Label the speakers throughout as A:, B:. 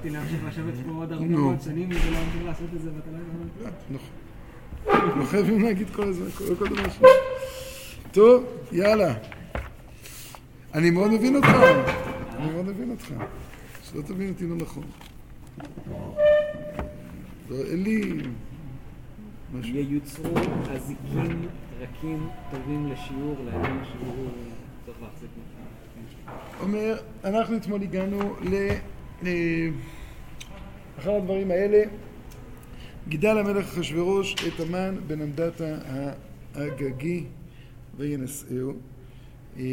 A: חשבתי להמשיך לשבת פה עוד הרבה. מאוד שנים ולהמשיך לעשות את זה ואתה לא יודע.
B: נכון. לא חייבים להגיד כל הזמן, כל דבר שני. טוב, יאללה. אני מאוד מבין אותך. אני מאוד מבין אותך. שלא תבין אותי לא נכון. לא, אין לי משהו.
A: ייוצרו אזיקים רכים טובים לשיעור לאדם שהוא צריך להחזיק.
B: אומר, אנחנו אתמול הגענו ל... אחד הדברים האלה, גידל המלך אחשורוש את המן בן עמדתה האגגי וינשאהו. אה,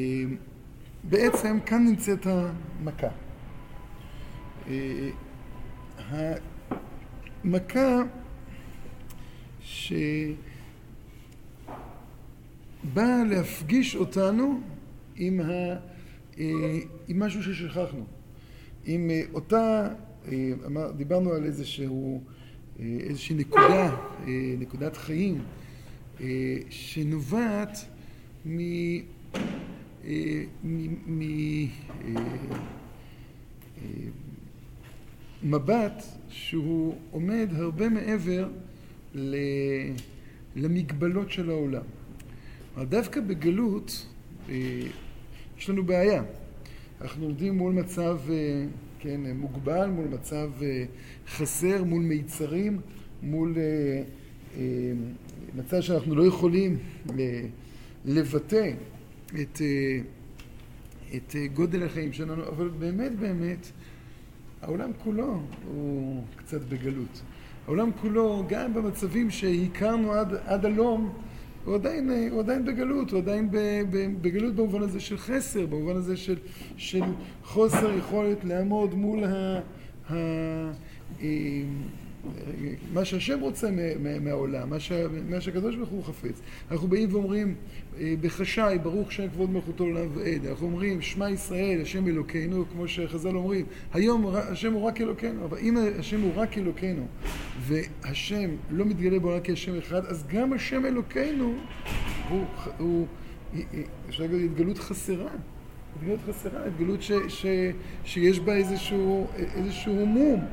B: בעצם כאן נמצאת המכה. אה, המכה שבאה להפגיש אותנו עם, ה, אה, עם משהו ששכחנו. עם אה, אותה, אה, אמר- דיברנו על איזשהו, אה, איזושהי נקודה, נקודת חיים, שנובעת מ... מבט שהוא עומד הרבה מעבר למגבלות של העולם. דווקא בגלות יש לנו בעיה. אנחנו עומדים מול מצב אה, כן, מוגבל, מול מצב אה, חסר, מול מיצרים, מול אה, מצב שאנחנו לא יכולים לבטא את, את גודל החיים שלנו, אבל באמת באמת העולם כולו הוא קצת בגלות. העולם כולו, גם במצבים שהכרנו עד, עד הלום, הוא עדיין, הוא עדיין בגלות, הוא עדיין בגלות במובן הזה של חסר, במובן הזה של, של חוסר יכולת לעמוד מול ה, ה, אה, מה שהשם רוצה מהעולם, מה, שה, מה שהקדוש ברוך הוא חפץ. אנחנו באים ואומרים אה, בחשאי, ברוך שם כבוד מלכותו לעולם ועד. אנחנו אומרים, שמע ישראל, השם אלוקינו, כמו שחז"ל אומרים, היום השם הוא רק אלוקינו, אבל אם השם הוא רק אלוקינו, והשם לא מתגלה בעולם כהשם אחד, אז גם השם אלוקינו הוא, הוא, הוא אפשר להגיד, התגלות חסרה. התגלות חסרה, התגלות ש, ש, שיש בה איזשהו, איזשהו מום.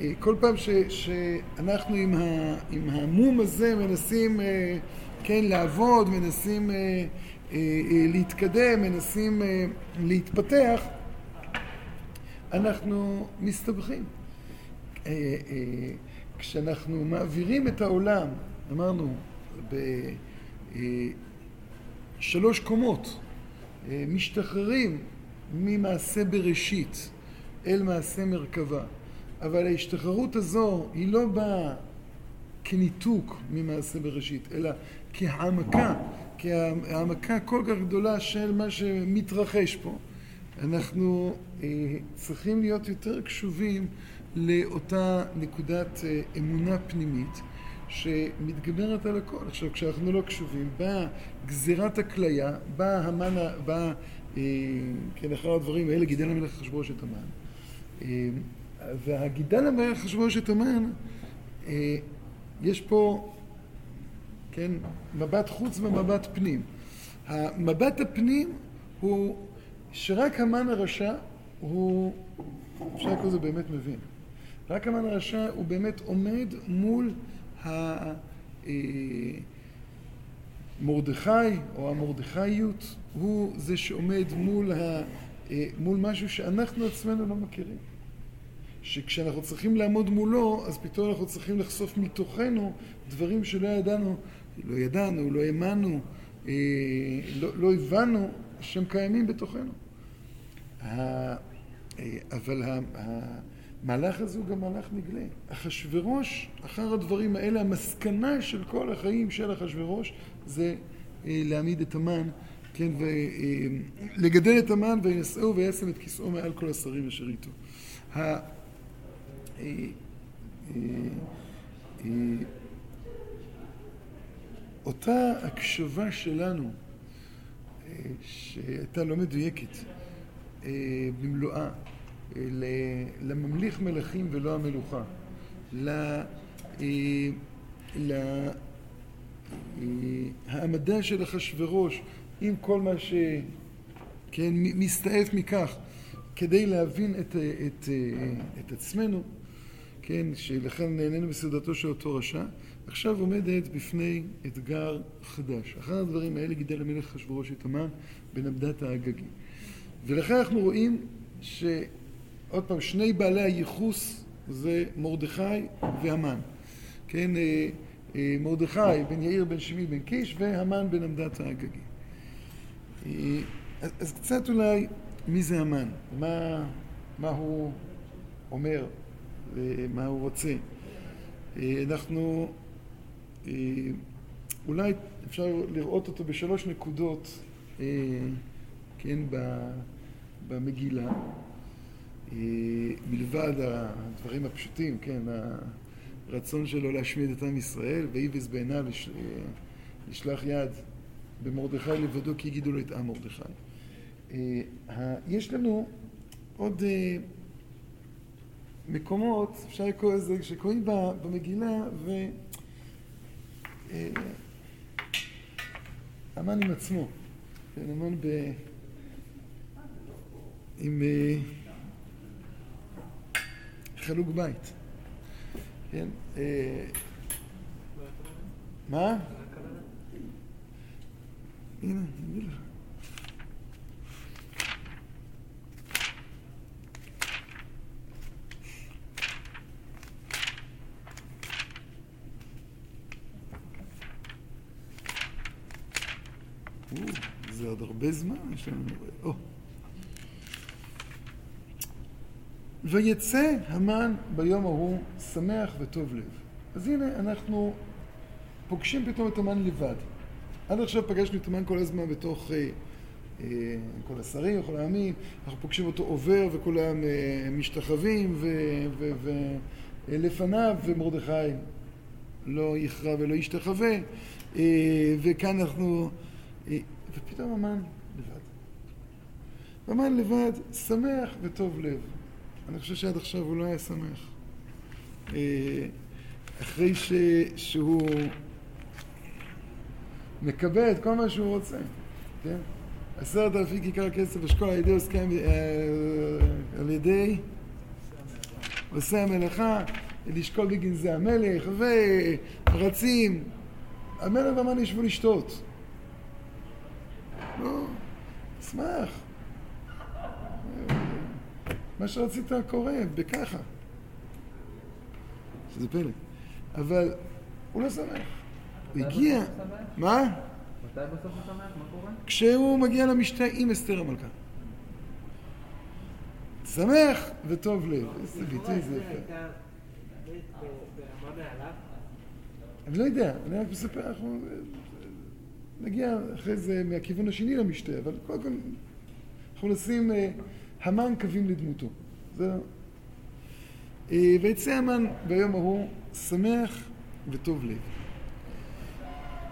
B: וכל פעם ש, שאנחנו עם, ה, עם המום הזה מנסים אה, כן, לעבוד, מנסים אה, אה, להתקדם, מנסים להתפתח, אנחנו מסתבכים. כשאנחנו מעבירים את העולם, אמרנו, בשלוש קומות, משתחררים ממעשה בראשית אל מעשה מרכבה. אבל ההשתחררות הזו היא לא באה כניתוק ממעשה בראשית, אלא כהעמקה, כהעמקה כל כך גדולה של מה שמתרחש פה. אנחנו אה, צריכים להיות יותר קשובים לאותה נקודת אה, אמונה פנימית שמתגברת על הכל. עכשיו, כשאנחנו לא קשובים, באה גזירת הכליה, בא המן, ה- בא, אה, כן, אחד הדברים האלה, גידל המלך אחשוורוש את המן. אה, והגידל המלך אחשוורוש המן, אה, יש פה, כן, מבט חוץ ומבט פנים. המבט הפנים הוא שרק המן הרשע הוא, אפשר לקרוא לזה באמת מבין. רק המן הרשע הוא באמת עומד מול המרדכי או המרדכיות, הוא זה שעומד מול, ה, אה, מול משהו שאנחנו עצמנו לא מכירים. שכשאנחנו צריכים לעמוד מולו, אז פתאום אנחנו צריכים לחשוף מתוכנו דברים שלא ידענו, לא ידענו, לא האמנו, אה, לא, לא הבנו שהם קיימים בתוכנו. ה- אה, אבל המהלך הזה הוא גם מהלך נגלה. אחשורוש, אחר הדברים האלה, המסקנה של כל החיים של אחשורוש זה אה, להעמיד את המן, כן, ולגדל את המן וינשאו וישם את כיסאו מעל כל השרים אשר איתו. אותה הקשבה שלנו, אה, שהייתה לא מדויקת אה, במלואה, אה, לממליך מלכים ולא המלוכה, ל- אה, ל- אה, העמדה של אחשורוש עם כל מה שכן, מ- מסתעף מכך כדי להבין את, את, את עצמנו, כן, שלכן נהנינו בסעודתו של אותו רשע, עכשיו עומדת בפני אתגר חדש. אחר הדברים האלה גידל המלך אחשוורוש את המן בנמדת האגגי. ולכן אנחנו רואים שעוד פעם, שני בעלי הייחוס זה מרדכי והמן. כן, אה, אה, מרדכי בן יאיר בן שמי בן קיש והמן בן עמדת האגגי. אה, אז קצת אולי מי זה המן, מה, מה הוא אומר ומה הוא רוצה. אנחנו אולי אפשר לראות אותו בשלוש נקודות, כן, במגילה. מלבד הדברים הפשוטים, כן, הרצון שלו להשמיד את עם ישראל, ואיבס בעיניו לשלח יד במרדכי לבדו כי יגידו לו את עם מרדכי. יש לנו עוד מקומות, אפשר לקרוא לזה, שקוראים במגילה, ו... המן עם עצמו, כן, המן ב... עם חלוק בית. כן? מה? הנה, אני אגיד לך. זה עוד הרבה זמן יש לנו... ויצא המן ביום ההוא שמח וטוב לב. אז הנה אנחנו פוגשים פתאום את המן לבד. עד עכשיו פגשנו את המן כל הזמן בתוך אה, אה, כל השרים, כל העמים, אנחנו פוגשים אותו עובר וכולם אה, משתחווים ולפניו ומרדכי לא יכרע ולא ישתחווה אה, וכאן אנחנו, אה, ופתאום המן לבד. המן לבד שמח וטוב לב. אני חושב שעד עכשיו הוא לא היה שמח. אה, אחרי ש... שהוא מקבל את כל מה שהוא רוצה, כן? עשרת אלפי כיכר כסף אשכול על ידי עוסקים, אה, על ידי עושה המלאכה, לשקול בגין זה המלך, ורצים. המלך והמן ישבו לשתות. לא, אשמח. מה שרצית קורה, בככה. שזה פלא. אבל הוא לא שמח. הוא הגיע... מה?
A: מתי בסוף הוא שמח? מה קורה?
B: כשהוא מגיע למשתה עם אסתר המלכה. שמח וטוב לב. איזה ביטוי זה יפה. אני לא יודע, אני רק מספר, אנחנו נגיע אחרי זה מהכיוון השני למשתה, אבל קודם כל אנחנו נשים אה, המן קווים לדמותו. זהו. אה, ויצא המן ביום ההוא שמח וטוב לב.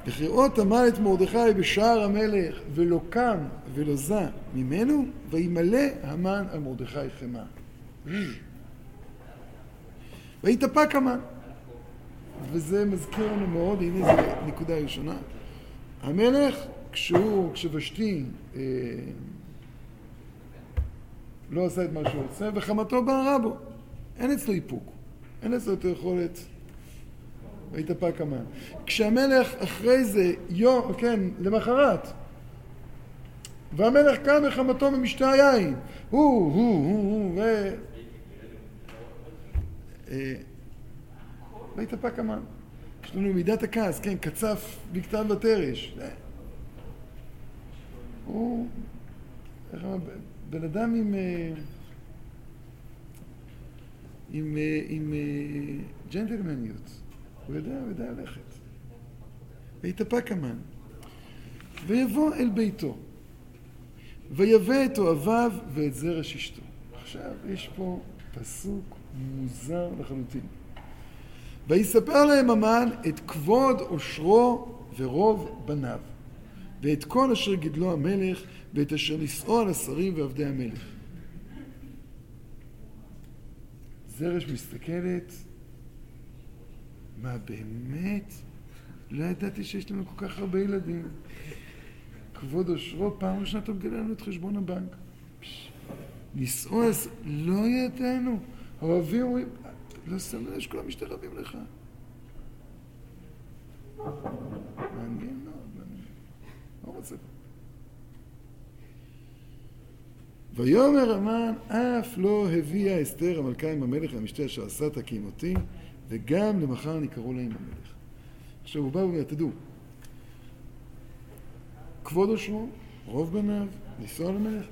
B: וכראות המן את מרדכי בשער המלך ולא קם ולא זע ממנו וימלא המן על מרדכי חמא. ויתאפק המן. וזה מזכיר לנו מאוד, הנה זו נקודה ראשונה. המלך, כשהוא, כשוושתי אה, לא עשה את מה שהוא עושה, וחמתו בערה בו. אין אצלו איפוק, אין אצלו את היכולת והתאפק המן. כשהמלך אחרי זה, יום, כן, למחרת, והמלך קם מחמתו ממשתה היין, הוא, הוא, הוא, הוא, ו... אה, והתאפק המן. יש לנו מידת הכעס, כן, קצף בכתב ותרש. הוא, איך אמר, בן אדם עם, אה, עם, אה, עם אה, ג'נטלמניות, הוא יודע, הוא יודע ללכת. ויתאפק המן, ויבוא אל ביתו, ויבא את אוהביו ואת זרש אשתו. עכשיו יש פה פסוק מוזר לחלוטין. ויספר להם המן את כבוד עושרו ורוב בניו, ואת כל אשר גידלו המלך, ואת אשר נישאו על השרים ועבדי המלך. זרש מסתכלת, מה באמת? לא ידעתי שיש לנו כל כך הרבה ילדים. כבוד אושרו, פעם ראשונה אתה מגלה לנו את חשבון הבנק. נישאו לא ידענו. אומרים, לא שם לב שכולם משתחווים לך. מעניין מאוד, מעניין. מה הוא רוצה? ויאמר המן, אף לא הביאה אסתר המלכה עם המלך למשתה אשר עשת כימותי, וגם למחר נקראו להם המלך. עכשיו הוא בא ואומר, תדעו, כבוד אושרו, רוב בניו, לנסוע למלך.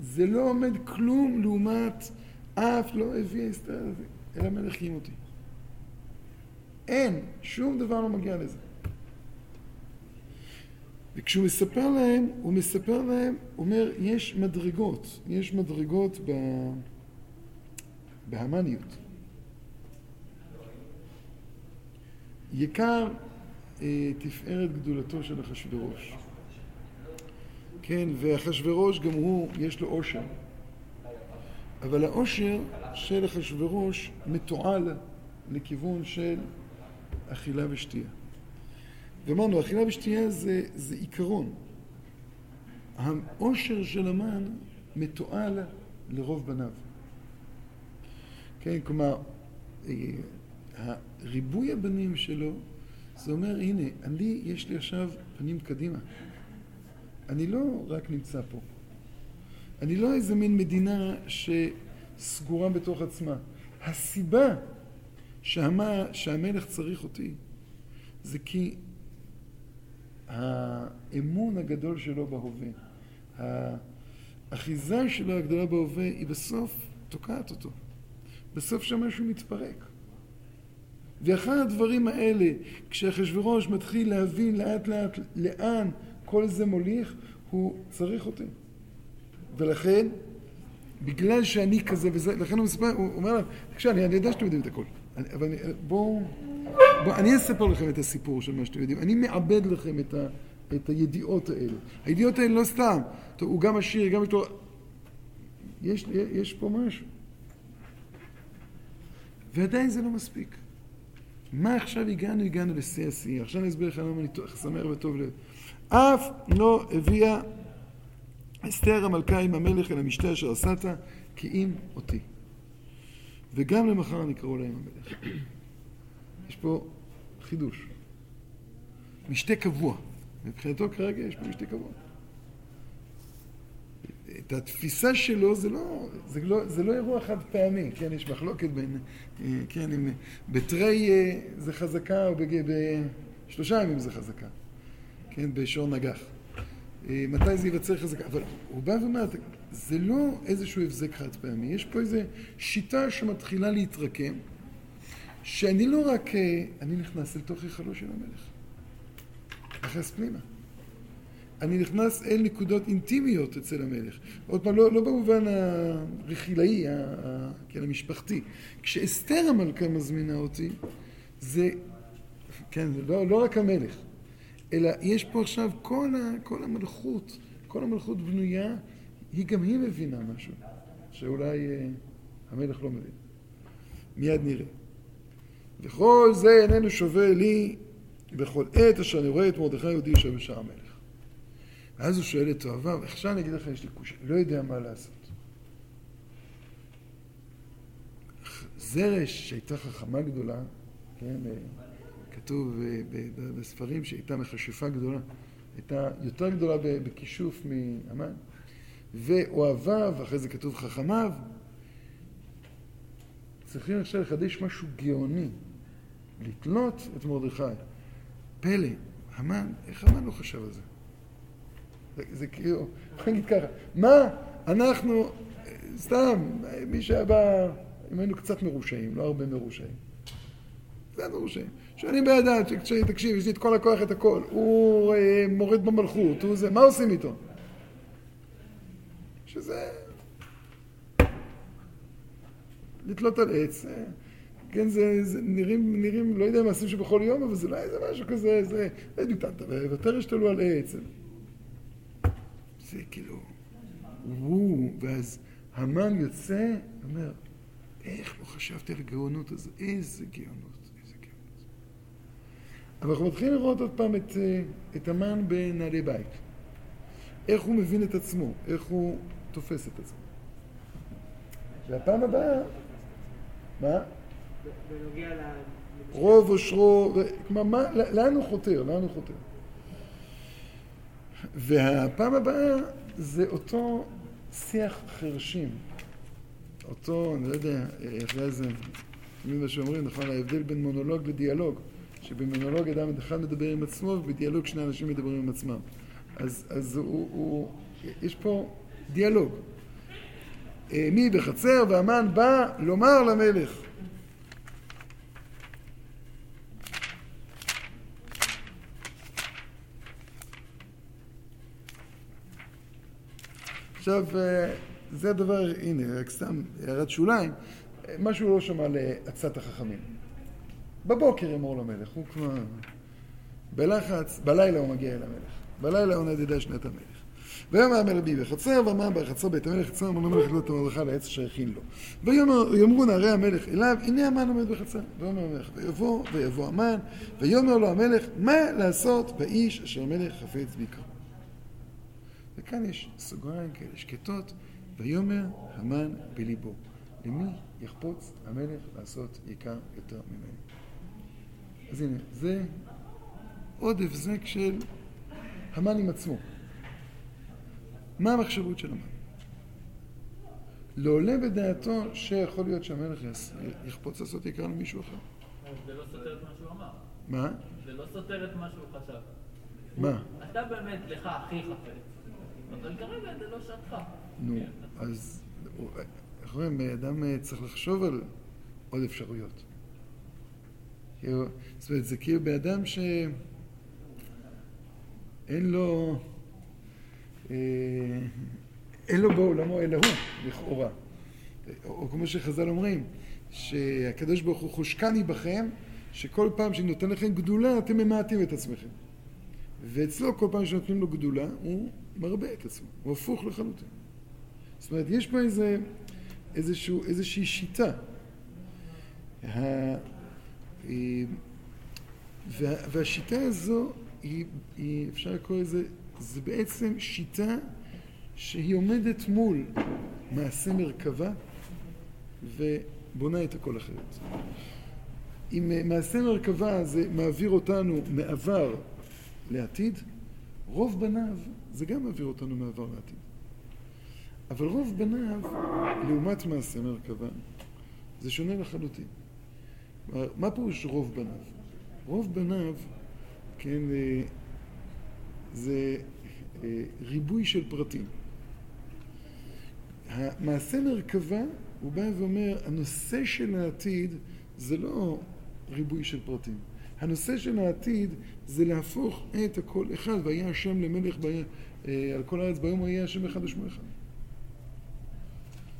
B: זה לא עומד כלום לעומת אף לא הביא אסתר הזה, אלא מלך קים אותי. אין, שום דבר לא מגיע לזה. וכשהוא מספר להם, הוא מספר להם, הוא אומר, יש מדרגות, יש מדרגות ב... בהמניות. יקר אה, תפארת גדולתו של אחשוורוש. כן, ואחשוורוש גם הוא, יש לו עושר. אבל העושר של אחשוורוש מתועל לכיוון של אכילה ושתייה. ואמרנו, אכילה ושתייה זה, זה עיקרון. העושר של המן מתועל לרוב בניו. כן, כלומר, אה, ריבוי הבנים שלו, זה אומר, הנה, אני, יש לי עכשיו פנים קדימה. אני לא רק נמצא פה. אני לא איזה מין מדינה שסגורה בתוך עצמה. הסיבה שהמה, שהמלך צריך אותי זה כי האמון הגדול שלו בהווה, האחיזה שלו הגדולה בהווה, היא בסוף תוקעת אותו. בסוף שם משהו מתפרק. ואחד הדברים האלה, כשאחשוורוש מתחיל להבין לאט לאט לאן כל זה מוליך, הוא צריך אותי. ולכן, בגלל שאני כזה וזה, לכן הוא מספר, הוא אומר להם, תקשיב, אני, אני יודע שאתם יודעים את הכל, אני, אבל אני, בואו, בוא, אני אספר לכם את הסיפור של מה שאתם יודעים, אני מעבד לכם את, ה, את הידיעות האלה. הידיעות האלה לא סתם, טוב, הוא גם עשיר, גם יש לו, יש, יש פה משהו. ועדיין זה לא מספיק. מה עכשיו הגענו? הגענו לשיא השיא. עכשיו אני אסביר לך למה אני שמח וטוב לב. אף לא הביאה אסתר המלכה עם המלך אל המשתה אשר עשת, כי אם אותי. וגם למחר נקראו להם המלך. יש פה חידוש. משתה קבוע. מבחינתו כרגע יש פה משתה קבוע. את התפיסה שלו זה לא, זה לא, זה לא אירוע חד פעמי, כן, יש מחלוקת בין, אה, כן, אם בתרי אה, זה חזקה או בשלושה ימים זה חזקה, כן, בשור נגח. אה, מתי זה ייווצר חזקה? אבל הוא בא ואומר, זה לא איזשהו הבזק חד פעמי, יש פה איזו שיטה שמתחילה להתרקם, שאני לא רק, אני נכנס לתוך היכלו של המלך, נכנס פנימה. אני נכנס אל נקודות אינטימיות אצל המלך. עוד פעם, לא, לא במובן הרכילאי, כן, המשפחתי. כשאסתר המלכה מזמינה אותי, זה, כן, לא, לא רק המלך, אלא יש פה עכשיו כל, ה, כל המלכות, כל המלכות בנויה, היא גם היא מבינה משהו, שאולי אה, המלך לא מבין. מיד נראה. וכל זה איננו שווה לי בכל עת אשר אני רואה את מרדכי יהודי יושב בשער המלך. ואז הוא שואל את אוהביו, עכשיו אני אגיד לך, יש לי קושי, לא יודע מה לעשות. זרש שהייתה חכמה גדולה, כן, אה, כתוב אה, בספרים שהייתה מכשפה גדולה, הייתה יותר גדולה בכישוף מאמן, ואוהביו, אחרי זה כתוב חכמיו, צריכים עכשיו לחדש משהו גאוני, לתלות את מרדכי. פלא, המן, איך המן לא חשב על זה? זה, זה כאילו, נגיד ככה, מה אנחנו, סתם, מי שהיה בא, אם היינו קצת מרושעים, לא הרבה מרושעים. קצת מרושעים. שואלים בידיים, תקשיב, יש לי את כל הכוח, את הכל. הוא אה, מורד במלכות, הוא זה, מה עושים איתו? שזה... לתלות על עץ. אה, כן, זה, זה נראים, נראים, לא יודע, מעשים שבכל יום, אבל זה לא איזה משהו כזה, זה... ותרש תלו על עץ. זה כאילו, וואו, ואז המן יוצא, אומר, איך לא חשבתי על הגאונות הזו, איזה גאונות. אבל אנחנו מתחילים לראות עוד פעם את, אה, את המן בנעלי בית. איך הוא מבין את עצמו, איך הוא תופס את עצמו. והפעם הבאה, מה?
C: בנוגע ל...
B: רוב אושרו, ו- כלומר, מה, לאן הוא חותר? לאן הוא חותר? והפעם הבאה זה אותו שיח חרשים. אותו, אני לא יודע, אחרי זה, תמיד מה שאומרים, נכון, ההבדל בין מונולוג לדיאלוג, שבמונולוג אדם אחד מדבר עם עצמו, ובדיאלוג שני אנשים מדברים עם עצמם. אז, אז הוא, הוא, יש פה דיאלוג. אה, מי בחצר והמן בא לומר למלך. עכשיו, אה, זה הדבר, הנה, רק סתם הערת שוליים, אה, משהו לא שמע לעצת החכמים. בבוקר אמור למלך, הוא כבר בלחץ, בלילה הוא מגיע אל המלך. בלילה הוא נדדה שנת המלך. ויאמר המלך בי בחצר, ואמר בחצר בית המלך חצר, אמר למלך לא תאמר לך לעץ אשר הכין לו. ויאמרו נערי המלך אליו, הנה המן עומד בחצר. ויאמר המלך, ויבוא, ויבוא המן, ויאמר לו המלך, מה לעשות באיש אשר המלך חפץ ביקרו. וכאן יש סוגריים כאלה שקטות, ויאמר המן בליבו, למי יחפוץ המלך לעשות יקר יותר ממני? אז הנה, זה עוד הבזק של המן עם עצמו. מה המחשבות של המן? לא עולה בדעתו שיכול להיות שהמלך יחפוץ לעשות יקר למישהו אחר.
A: זה לא סותר את מה שהוא אמר.
B: מה?
A: זה לא סותר את מה שהוא חשב.
B: מה?
A: אתה באמת, לך הכי חפץ. אבל כרגע זה לא שעתך.
B: נו, אז איך אומרים, אדם אה, צריך לחשוב על עוד אפשרויות. כאילו, זאת אומרת, זה כאילו באדם שאין לו, אה, אין לו בעולמו אלא הוא, לכאורה. או כמו שחז"ל אומרים, שהקדוש ברוך הוא חושקני בכם, שכל פעם שאני נותן לכם גדולה, אתם ממעטים את עצמכם. ואצלו כל פעם שנותנים לו גדולה, הוא מרבה את עצמו, הוא הפוך לחלוטין. זאת אומרת, יש פה איזה, איזשהו, איזושהי שיטה. אה, וה, והשיטה הזו, היא, היא, אפשר לקרוא לזה, זה בעצם שיטה שהיא עומדת מול מעשה מרכבה ובונה את הכל אחרת. אם אה, מעשה מרכבה זה מעביר אותנו מעבר לעתיד, רוב בניו זה גם מעביר אותנו מעבר לעתיד. אבל רוב בניו, לעומת מעשה מרכבה, זה שונה לחלוטין. מה פירוש רוב בניו? רוב בניו, כן, אה, זה אה, ריבוי של פרטים. המעשה מרכבה, הוא בא ואומר, הנושא של העתיד זה לא ריבוי של פרטים. הנושא של העתיד זה להפוך את הכל אחד, והיה השם למלך ב... אה, על כל הארץ ביום יהיה השם אחד ושמו אחד.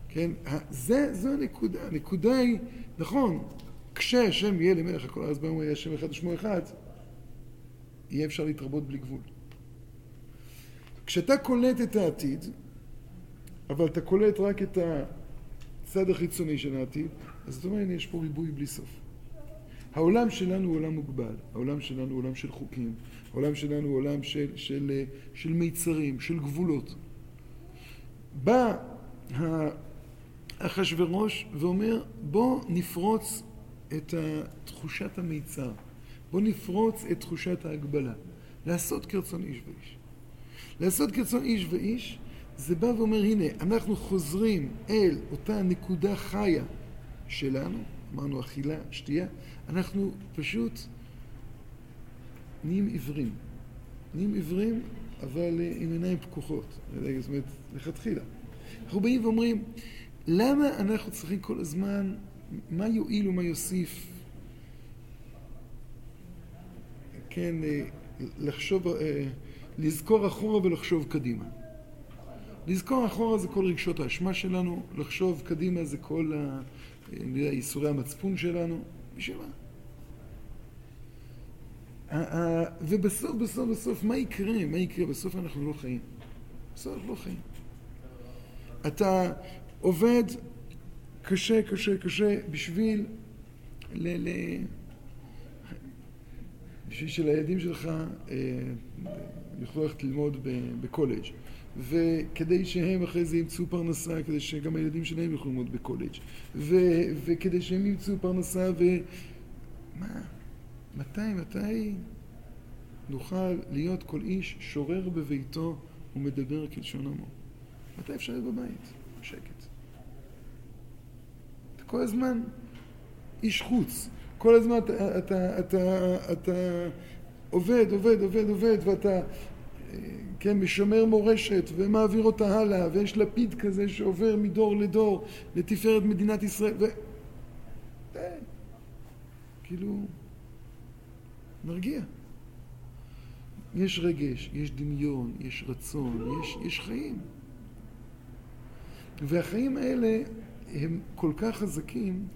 B: כן, זה, זו הנקודה, הנקודה היא, נכון, כשהשם יהיה למלך על כל הארץ ביום יהיה השם אחד ושמו אחד, יהיה אפשר להתרבות בלי גבול. כשאתה קולט את העתיד, אבל אתה קולט רק את הצד החיצוני של העתיד, אז זאת אומרת, יש פה ריבוי בלי סוף. העולם שלנו הוא עולם מוגבל, העולם שלנו הוא עולם של חוקים, העולם שלנו הוא עולם של, של, של מיצרים, של גבולות. בא אחשורוש ואומר, בוא נפרוץ את תחושת המיצר, בוא נפרוץ את תחושת ההגבלה, לעשות כרצון איש ואיש. לעשות כרצון איש ואיש, זה בא ואומר, הנה, אנחנו חוזרים אל אותה נקודה חיה שלנו, אמרנו אכילה, שתייה, אנחנו פשוט נהיים עיוורים. נהיים עיוורים, אבל עם עיניים פקוחות. זאת אומרת, לכתחילה. אנחנו באים ואומרים, למה אנחנו צריכים כל הזמן, מה יועיל ומה יוסיף? כן, לחשוב, לזכור אחורה ולחשוב קדימה. לזכור אחורה זה כל רגשות האשמה שלנו, לחשוב קדימה זה כל ייסורי המצפון שלנו, בשביל מה? ובסוף, בסוף, בסוף, מה יקרה? מה יקרה? בסוף אנחנו לא חיים. בסוף אנחנו לא חיים. אתה עובד קשה, קשה, קשה בשביל ל... ל... בשביל שלילדים שלך אה, יוכלו ללכת ללמוד בקולג' וכדי שהם אחרי זה ימצאו פרנסה, כדי שגם הילדים שלהם יוכלו ללמוד בקולג', ו, וכדי שהם ימצאו פרנסה, ו... מה? מתי, מתי נוכל להיות כל איש שורר בביתו ומדבר כלשון עמו? מתי אפשר להיות בבית? שקט. אתה כל הזמן איש חוץ. כל הזמן אתה, אתה, אתה, אתה עובד, עובד, עובד, עובד, ואתה כן, משמר מורשת ומעביר אותה הלאה, ויש לפיד כזה שעובר מדור לדור לתפארת מדינת ישראל, ו... כאילו, נרגיע. יש רגש, יש דמיון, יש רצון, יש, יש חיים. והחיים האלה הם כל כך חזקים,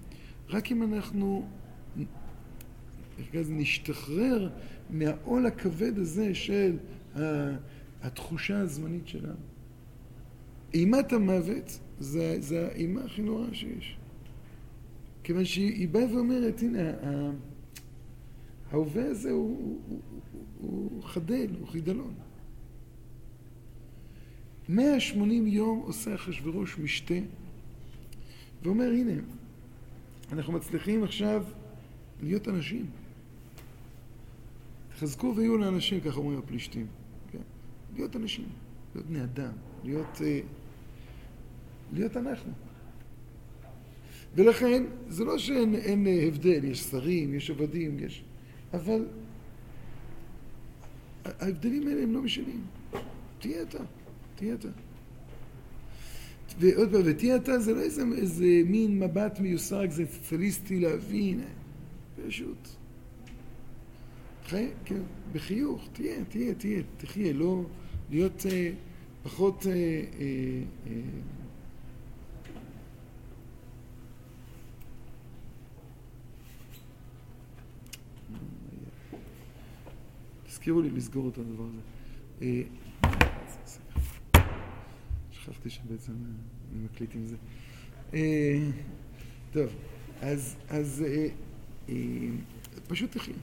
B: רק אם אנחנו נשתחרר מהעול הכבד הזה של התחושה הזמנית שלנו. אימת המוות זה, זה האימה הכי נוראה שיש. כיוון שהיא באה ואומרת, הנה, ההווה הזה הוא, הוא, הוא, הוא חדל, הוא חידלון. 180 יום עושה אחשוורוש משתה, ואומר, הנה, אנחנו מצליחים עכשיו להיות אנשים. חזקו ויהיו לאנשים, ככה אומרים הפלישתים. כן? להיות אנשים, להיות בני אדם, להיות, אה, להיות אנחנו. ולכן, זה לא שאין אין אה, הבדל, יש שרים, יש עבדים, יש... אבל ההבדלים האלה הם לא משנים. תהיה אתה, תהיה אתה. ועוד פעם, ותהיה אתה זה לא איזה, איזה מין מבט מיוסר אקזיסטליסטי להבין, פשוט. חי, כן, בחיוך, תהיה, תהיה, תהיה, תחיה, לא להיות אה, פחות... אה, אה, אה, תזכירו לי לסגור את הדבר הזה. אה, שכחתי שבעצם אני מקליט עם זה. אה, טוב, אז, אז פשוט תחיה.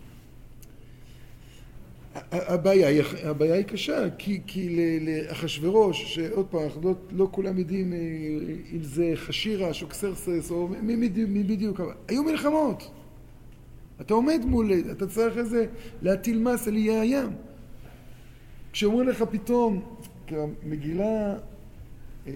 B: הבעיה היא, הבעיה היא קשה, כי, כי לאחשוורוש, שעוד פעם, לא, לא כולם יודעים אה, אם זה חשירש או קסרסס או מי, מי, מי בדיוק, היו מלחמות. אתה עומד מול, אתה צריך איזה להטיל מס על איי הים. כשאומרים לך פתאום, מגילה, אה,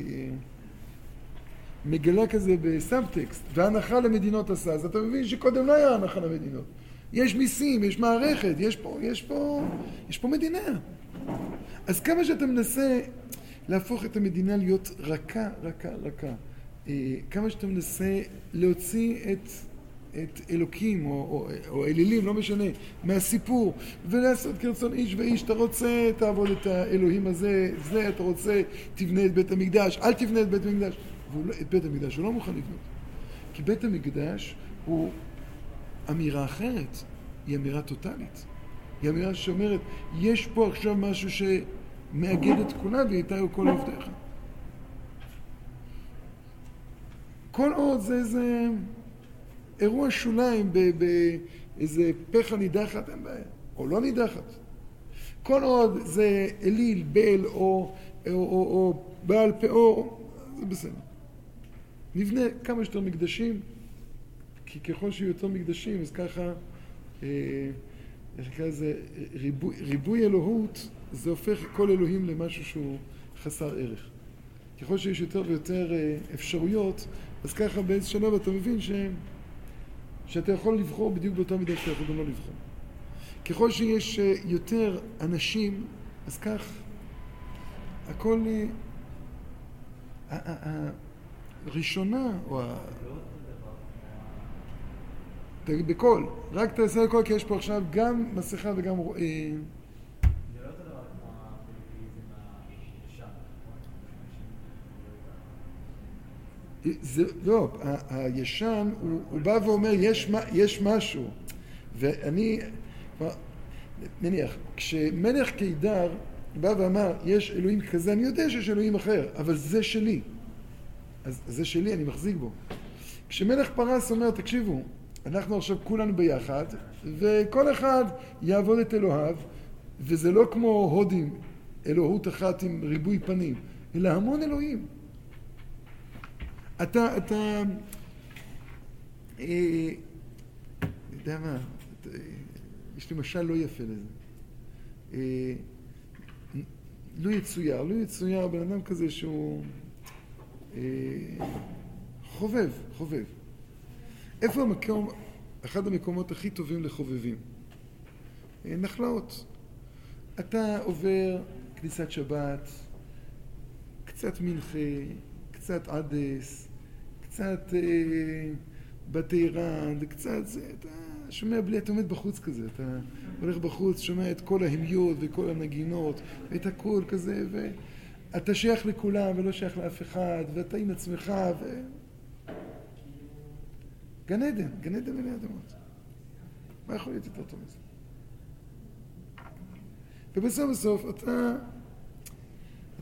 B: מגילה כזה בסאבטקסט, והנחה למדינות עשה, אז אתה מבין שקודם לא היה הנחה למדינות. יש מיסים, יש מערכת, יש פה, יש פה, יש פה מדינה. אז כמה שאתה מנסה להפוך את המדינה להיות רכה, רכה, רכה, אה, כמה שאתה מנסה להוציא את, את אלוקים או, או, או אלילים, לא משנה, מהסיפור, ולעשות כרצון איש ואיש, אתה רוצה, תעבוד את האלוהים הזה, זה, אתה רוצה, תבנה את בית המקדש, אל תבנה את בית המקדש. לא, את בית המקדש הוא לא מוכן לבנות. כי בית המקדש הוא אמירה אחרת, היא אמירה טוטאלית. היא אמירה שאומרת, יש פה עכשיו משהו שמאגד את כולה ואיתה הוא כל עובדיך. כל עוד זה איזה אירוע שוליים באיזה פחה נידחת, אין בעיה, או לא נידחת. כל עוד זה אליל, בל או, או, או, או בעל פאור, זה בסדר. נבנה כמה שיותר מקדשים, כי ככל שיהיו יותר מקדשים, אז ככה, אה, איך נקרא לזה, ריבוי, אלוהות, זה הופך כל אלוהים למשהו שהוא חסר ערך. ככל שיש יותר ויותר אה, אפשרויות, אז ככה באיזה שלב אתה מבין ש... שאתה יכול לבחור בדיוק באותה מידה שאתה יכול גם לא לבחור. ככל שיש אה, יותר אנשים, אז כך, הכל... הראשונה, או ה... בקול, רק תעשה בקול כי יש פה עכשיו גם מסכה וגם... אה, זה, לא, הישן, הוא, הוא בא ואומר, יש, יש משהו. ואני, נניח, כשמלך קידר בא ואמר, יש אלוהים כזה, אני יודע שיש אלוהים אחר, אבל זה שלי. אז זה שלי, אני מחזיק בו. כשמלך פרס אומר, תקשיבו, אנחנו עכשיו כולנו ביחד, וכל אחד יעבוד את אלוהיו, וזה לא כמו הודים, אלוהות אחת עם ריבוי פנים, אלא המון אלוהים. אתה, אתה, אה, אני יודע מה, יש לי משל לא יפה לזה. אה, לו יצויר, לו יצויר בן אדם כזה שהוא אה, חובב, חובב. איפה המקום, אחד המקומות הכי טובים לחובבים? אה, נחלאות. אתה עובר כניסת שבת, קצת מנחה, קצת עדס, קצת אה, בתי רנד, קצת זה, אתה שומע בלי, אתה עומד בחוץ כזה, אתה הולך בחוץ, שומע את כל ההמיות וכל הנגינות ואת הכל כזה, ואתה שייך לכולם ולא שייך לאף אחד, ואתה עם עצמך, ו... גן עדן, גן עדן עלי אדמות. מה יכול להיות יותר טוב מזה? ובסוף בסוף אתה,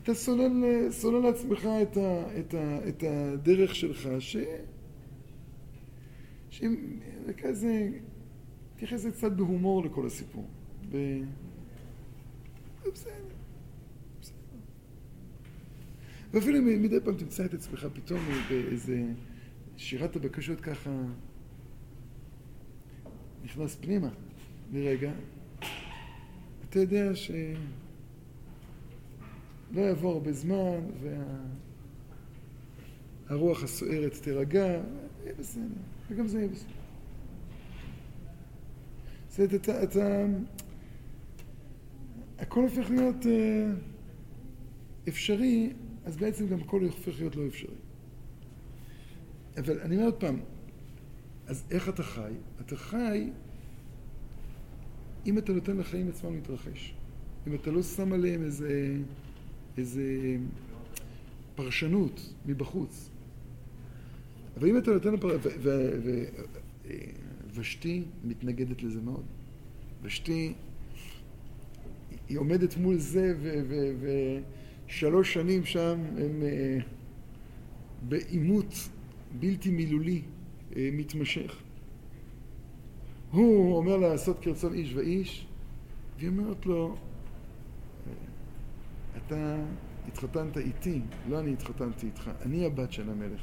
B: אתה סולל, סולל לעצמך את, ה, את, ה, את הדרך שלך, ש... שכזה, תתייחס קצת בהומור לכל הסיפור. ב... בסדר, בסדר. ואפילו מדי פעם תמצא את עצמך פתאום באיזה שירת הבקשות ככה נכנס פנימה לרגע, אתה יודע שלא יעבור הרבה זמן והרוח הסוערת תירגע, יהיה בסדר, וגם זה יהיה בסדר. זאת אומרת, אתה, אתה... הכל הופך להיות uh, אפשרי, אז בעצם גם הכל הופך להיות לא אפשרי. אבל אני אומר עוד פעם, אז איך אתה חי? אתה חי אם אתה נותן לחיים עצמם להתרחש. אם אתה לא שם עליהם איזה, איזה פרשנות מבחוץ. אבל אם אתה נותן לפר... ושתי מתנגדת לזה מאוד. ושתי, היא עומדת מול זה, ושלוש שנים שם הם אה, בעימות בלתי מילולי אה, מתמשך. הוא אומר לה לעשות כרצון איש ואיש, והיא אומרת לו, אתה התחתנת איתי, לא אני התחתנתי איתך, אני הבת של המלך.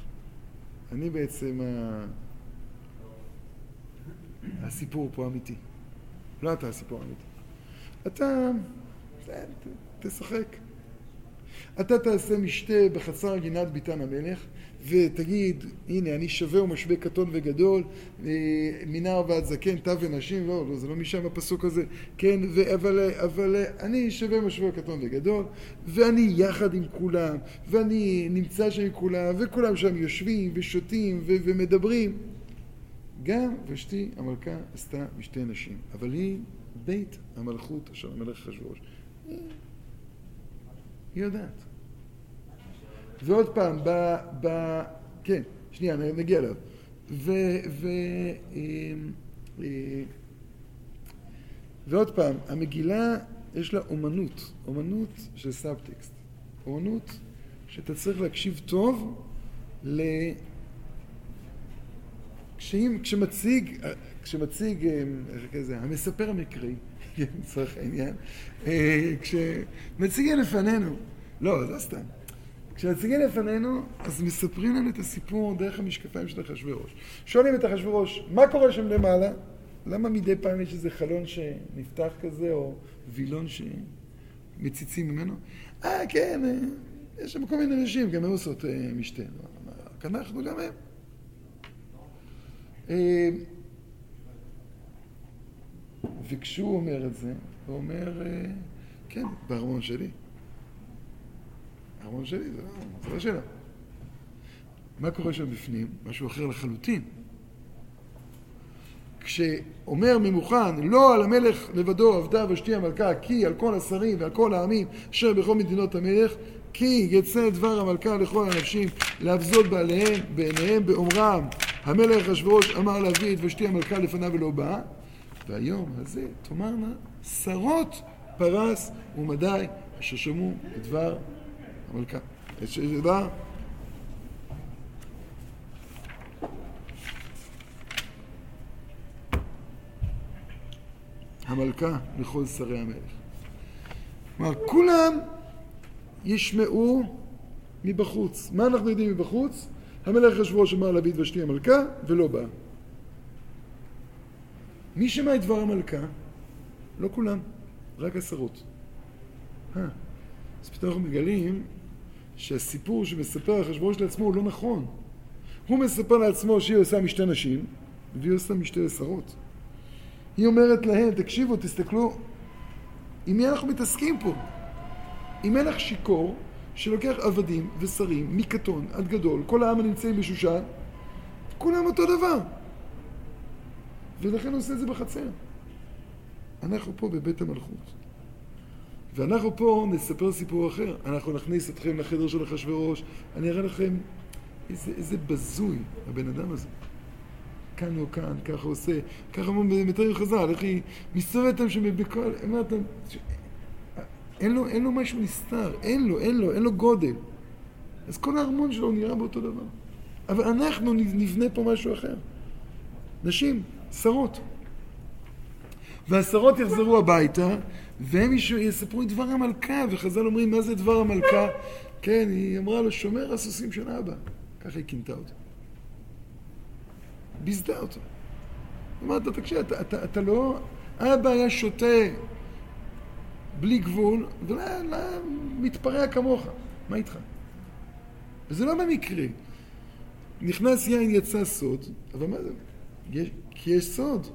B: אני בעצם ה... הסיפור פה אמיתי. לא אתה הסיפור האמיתי. אתה, תשחק. אתה תעשה משתה בחצר גינת ביתן המלך, ותגיד, הנה, אני שווה ומשווה קטון וגדול, מנער ועד זקן, טף ונשים, לא, לא, זה לא משם הפסוק הזה, כן, ו- אבל, אבל אני שווה ומשווה קטון וגדול, ואני יחד עם כולם, ואני נמצא שם עם כולם, וכולם שם יושבים ושותים ו- ומדברים. גם ושתי המלכה עשתה משתי נשים, אבל היא בית המלכות אשר המלך אחשוורוש. היא יודעת. ועוד פעם, ב... ב כן, שנייה, נגיע אליו. ו... ו... אמ, אה, ועוד פעם, המגילה יש לה אומנות, אומנות של סאבטקסט. אומנות שאתה צריך להקשיב טוב ל... כשאים, כשמציג, כשמציג, אמ, איך זה, המספר המקראי, לצורך העניין, אה, כשמציגים לפנינו, לא, זה סתם. כשמציגים לפנינו, אז מספרים לנו את הסיפור דרך המשקפיים של אחשוורוש. שואלים את אחשוורוש, מה קורה שם למעלה? למה מדי פעם יש איזה חלון שנפתח כזה, או וילון שמציצים ממנו? אה, כן, אה, יש שם כל מיני נשים, גם הן עושות אה, משתה. רק אנחנו גם הם. אה, וכשהוא אומר את זה, הוא אומר, כן, בארמון שלי. הארמון שלי, זה לא, זה לא שלו. מה קורה שם בפנים? משהו אחר לחלוטין. כשאומר ממוכן, לא על המלך לבדו עבדה ושתי המלכה, כי על כל השרים ועל כל העמים אשר בכל מדינות המלך, כי יצא דבר המלכה לכל האנשים להבזות בעליהם, בעיניהם באומרם, המלך אחשוורוש אמר להביא את ושתי המלכה לפניו ולא בא, והיום הזה תאמרנה שרות פרס ומדי אשר שמעו את דבר המלכה. יש דבר? המלכה לכל שרי המלך. כלומר, כולם ישמעו מבחוץ. מה אנחנו יודעים מבחוץ? המלך אחשוורוש אמר להביא את ושתי המלכה, ולא בא. מי שמע את דבר המלכה? לא כולם, רק עשרות. אה, אז פתאום אנחנו מגלים שהסיפור שמספר אחשוורוש לעצמו הוא לא נכון. הוא מספר לעצמו שהיא עושה משתי נשים, והיא עושה משתי עשרות. היא אומרת להם, תקשיבו, תסתכלו, עם מי אנחנו מתעסקים פה? עם מלך שיכור שלוקח עבדים ושרים מקטון עד גדול, כל העם הנמצאים בשושן, כולם אותו דבר. ולכן הוא עושה את זה בחצר. אנחנו פה בבית המלכות. ואנחנו פה נספר סיפור אחר. אנחנו נכניס אתכם לחדר של אחשוורוש, אני אראה לכם איזה, איזה בזוי הבן אדם הזה. כאן או כאן, ככה עושה, ככה מתאר חז"ל, איך היא מסתובבת שם בכל, אמרת, אין לו, אין לו משהו נסתר, אין לו, אין לו, אין לו גודל. אז כל הארמון שלו נראה באותו דבר. אבל אנחנו נבנה פה משהו אחר. נשים, שרות. והשרות יחזרו הביתה, והם יספרו את דבר המלכה, וחז"ל אומרים, מה זה דבר המלכה? כן, היא אמרה לו, שומר הסוסים של אבא. ככה היא כינתה אותו. ביזתה אותו. אמרת, תקשיב, אתה, אתה, אתה לא... אבא היה שותה בלי גבול, ולא לא, מתפרע כמוך. מה איתך? וזה לא במקרה. נכנס יין, יצא סוד, אבל מה זה? יש, כי יש סוד.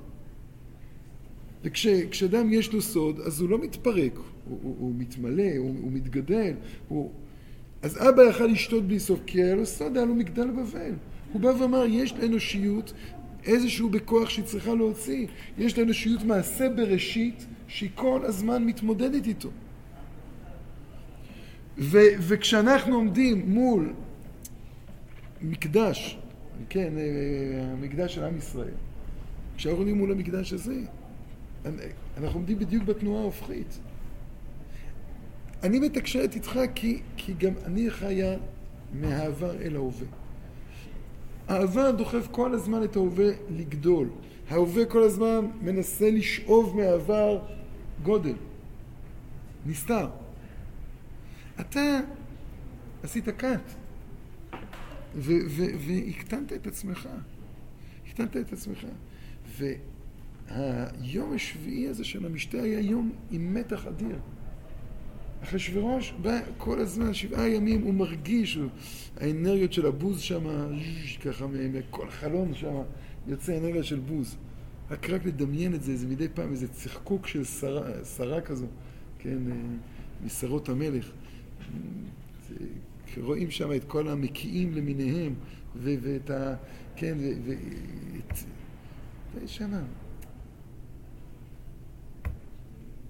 B: וכשאדם יש לו סוד, אז הוא לא מתפרק, הוא, הוא, הוא מתמלא, הוא, הוא מתגדל. הוא... אז אבא יכל לשתות בלי סוף, כי היה לו סוד, היה לו מגדל בבל. הוא בא ואמר, יש לאנושיות איזשהו בכוח שהיא צריכה להוציא. יש לאנושיות מעשה בראשית שהיא כל הזמן מתמודדת איתו. ו- וכשאנחנו עומדים מול מקדש, כן, אה, המקדש של עם ישראל, כשאנחנו עומדים מול המקדש הזה, אנחנו עומדים בדיוק בתנועה ההופכית. אני מתקשרת איתך כי, כי גם אני חיה מהעבר אל ההווה. העבר דוחף כל הזמן את ההווה לגדול. ההווה כל הזמן מנסה לשאוב מהעבר גודל. נסתר. אתה עשית קאט והקטנת את עצמך. הקטנת את עצמך. והיום השביעי הזה של המשתה היה יום עם מתח אדיר. אחשוורוש בא כל הזמן, שבעה ימים, הוא מרגיש, האנרגיות של הבוז שם, ככה, מכל חלון שם יוצא אנרגיה של בוז. רק רק לדמיין את זה, זה מדי פעם איזה צחקוק של שרה, שרה כזו, כן, אה, משרות המלך. רואים שם את כל המקיאים למיניהם, ואת ה... כן, ו... ויש שם...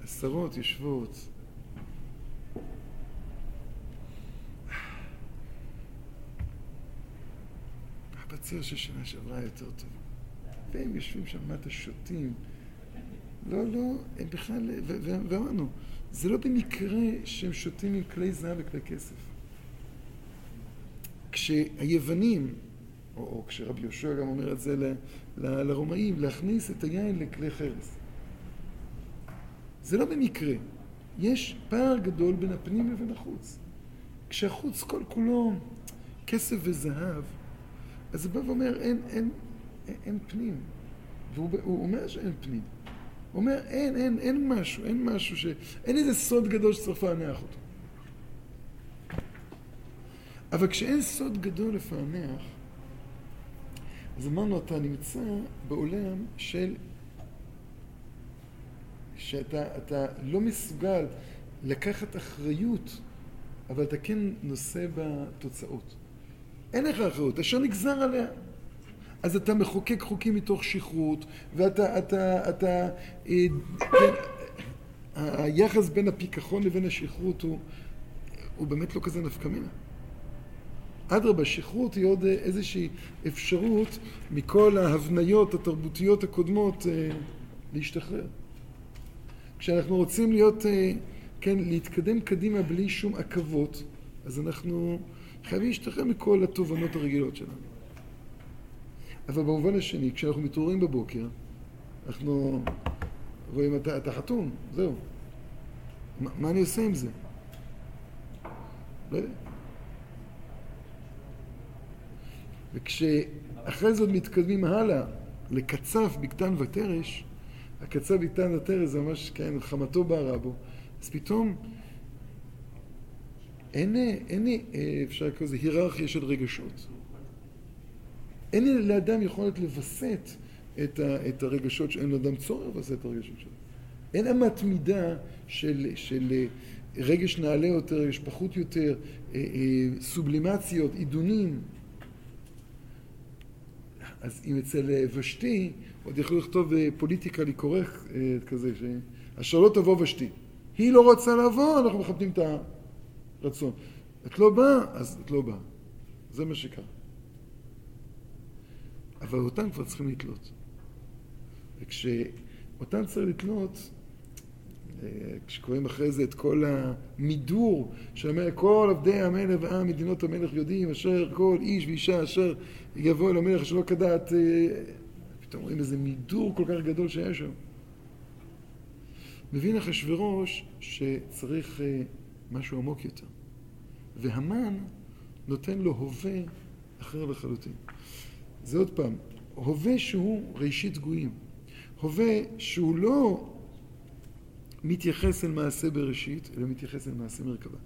B: עשרות יושבות. בציר של שנה שעברה יותר טוב. והם יושבים שם מטה שותים. לא, לא, הם בכלל, ואמרנו, זה לא במקרה שהם שותים עם כלי זהב וכלי כסף. כשהיוונים, או, או כשרבי יהושע גם אומר את זה ל, ל, לרומאים, להכניס את היין לכלי חרס. זה לא במקרה. יש פער גדול בין הפנים לבין החוץ. כשהחוץ כל כולו כסף וזהב, אז הוא בא ואומר, אין, אין, אין, אין פנים. והוא אומר שאין פנים. הוא אומר, אין, אין, אין משהו, אין משהו ש... אין איזה סוד גדול שצריך לפענח אותו. אבל כשאין סוד גדול לפענח, אז אמרנו, אתה נמצא בעולם של... שאתה לא מסוגל לקחת אחריות, אבל אתה כן נושא בתוצאות. אין לך אחריות, אשר נגזר עליה. אז אתה מחוקק חוקים מתוך שכרות, ואתה, אתה, אתה, אה, כן, היחס בין הפיכחון לבין השכרות הוא, הוא באמת לא כזה נפקא מינה. אדרבה, שכרות היא עוד איזושהי אפשרות מכל ההבניות התרבותיות הקודמות אה, להשתחרר. כשאנחנו רוצים להיות, אה, כן, להתקדם קדימה בלי שום עכבות, אז אנחנו חייבים להשתחרר מכל התובנות הרגילות שלנו. אבל במובן השני, כשאנחנו מתעוררים בבוקר, אנחנו רואים, אתה, אתה חתום, זהו. מה, מה אני עושה עם זה? לא יודע. וכשאחרי זאת מתקדמים הלאה לקצף, בקתן ותרש, הקצף, בקתן ותרש זה ממש, כן, חמתו בערה בו, אז פתאום אין, אין אה, אפשר לקרוא לזה היררכיה של רגשות. אין לאדם יכולת לווסת את, את הרגשות, אין לאדם צורך לווסת את הרגשות שלו. אין אמת מידה של, של אה, רגש נעלה יותר, רגש פחות יותר, אה, סובלימציות, עידונים. אז אם אצל ושתי, עוד יכלו לכתוב פוליטיקלי קורקט כזה, אשר לא תבוא ושתי. היא לא רוצה לבוא, אנחנו מכבדים את הרצון. את לא באה, אז את לא באה. זה מה שקרה. אבל אותם כבר צריכים לתלות. וכשאותם צריך לתלות, אה, כשקוראים אחרי זה את כל המידור שאומר כל עבדי המלך ועם מדינות המלך יודעים אשר כל איש ואישה אשר יבוא אל המלך שלא כדעת אה, פתאום רואים איזה מידור כל כך גדול שהיה שם מבין אחשוורוש שצריך אה, משהו עמוק יותר והמן נותן לו הווה אחר לחלוטין זה עוד פעם, הווה שהוא ראשית גויים. הווה שהוא לא מתייחס אל מעשה בראשית, אלא מתייחס אל מעשה מרכבה.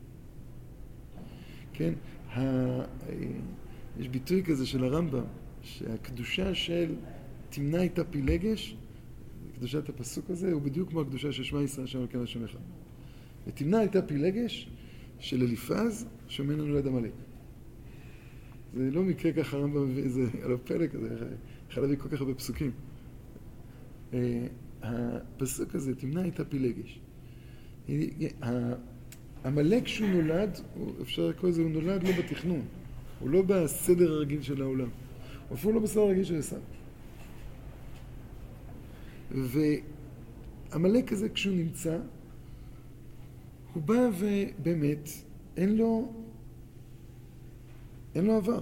B: כן? ה... יש ביטוי כזה של הרמב"ם, שהקדושה של תמנע איתה פילגש, קדושת הפסוק הזה, הוא בדיוק כמו הקדושה של שמע ישראל שם אלוקינו השם אחד. ותמנע איתה פילגש של אליפז, שממנו נולד עמלק. זה לא מקרה ככה הרמב"ם מביא איזה על הפלג הזה, יכול להביא כל כך הרבה פסוקים. אה, הפסוק הזה, תמנע איתה פילגש. עמלק שהוא נולד, אפשר לקרוא לזה, הוא נולד לא בתכנון, הוא לא בסדר הרגיל של העולם, הוא אפילו לא בסדר הרגיל של עשיו. ועמלק הזה כשהוא נמצא, הוא בא ובאמת, אין לו אין לו עבר,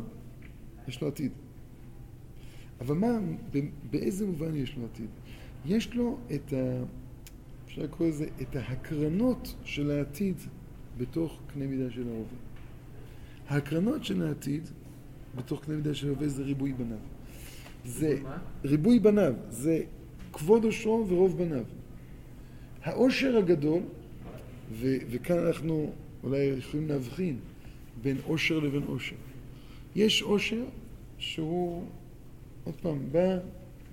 B: יש לו עתיד. אבל מה, באיזה מובן יש לו עתיד? יש לו את ה... אפשר לקרוא לזה, את ההקרנות של העתיד בתוך קנה מידה של ההווה. ההקרנות של העתיד בתוך קנה מידה של ההווה זה ריבוי בניו. זה ריבוי בניו, זה כבוד עושרו ורוב בניו. העושר הגדול, ו- וכאן אנחנו אולי יכולים להבחין בין עושר לבין עושר. יש עושר שהוא, עוד פעם, בא,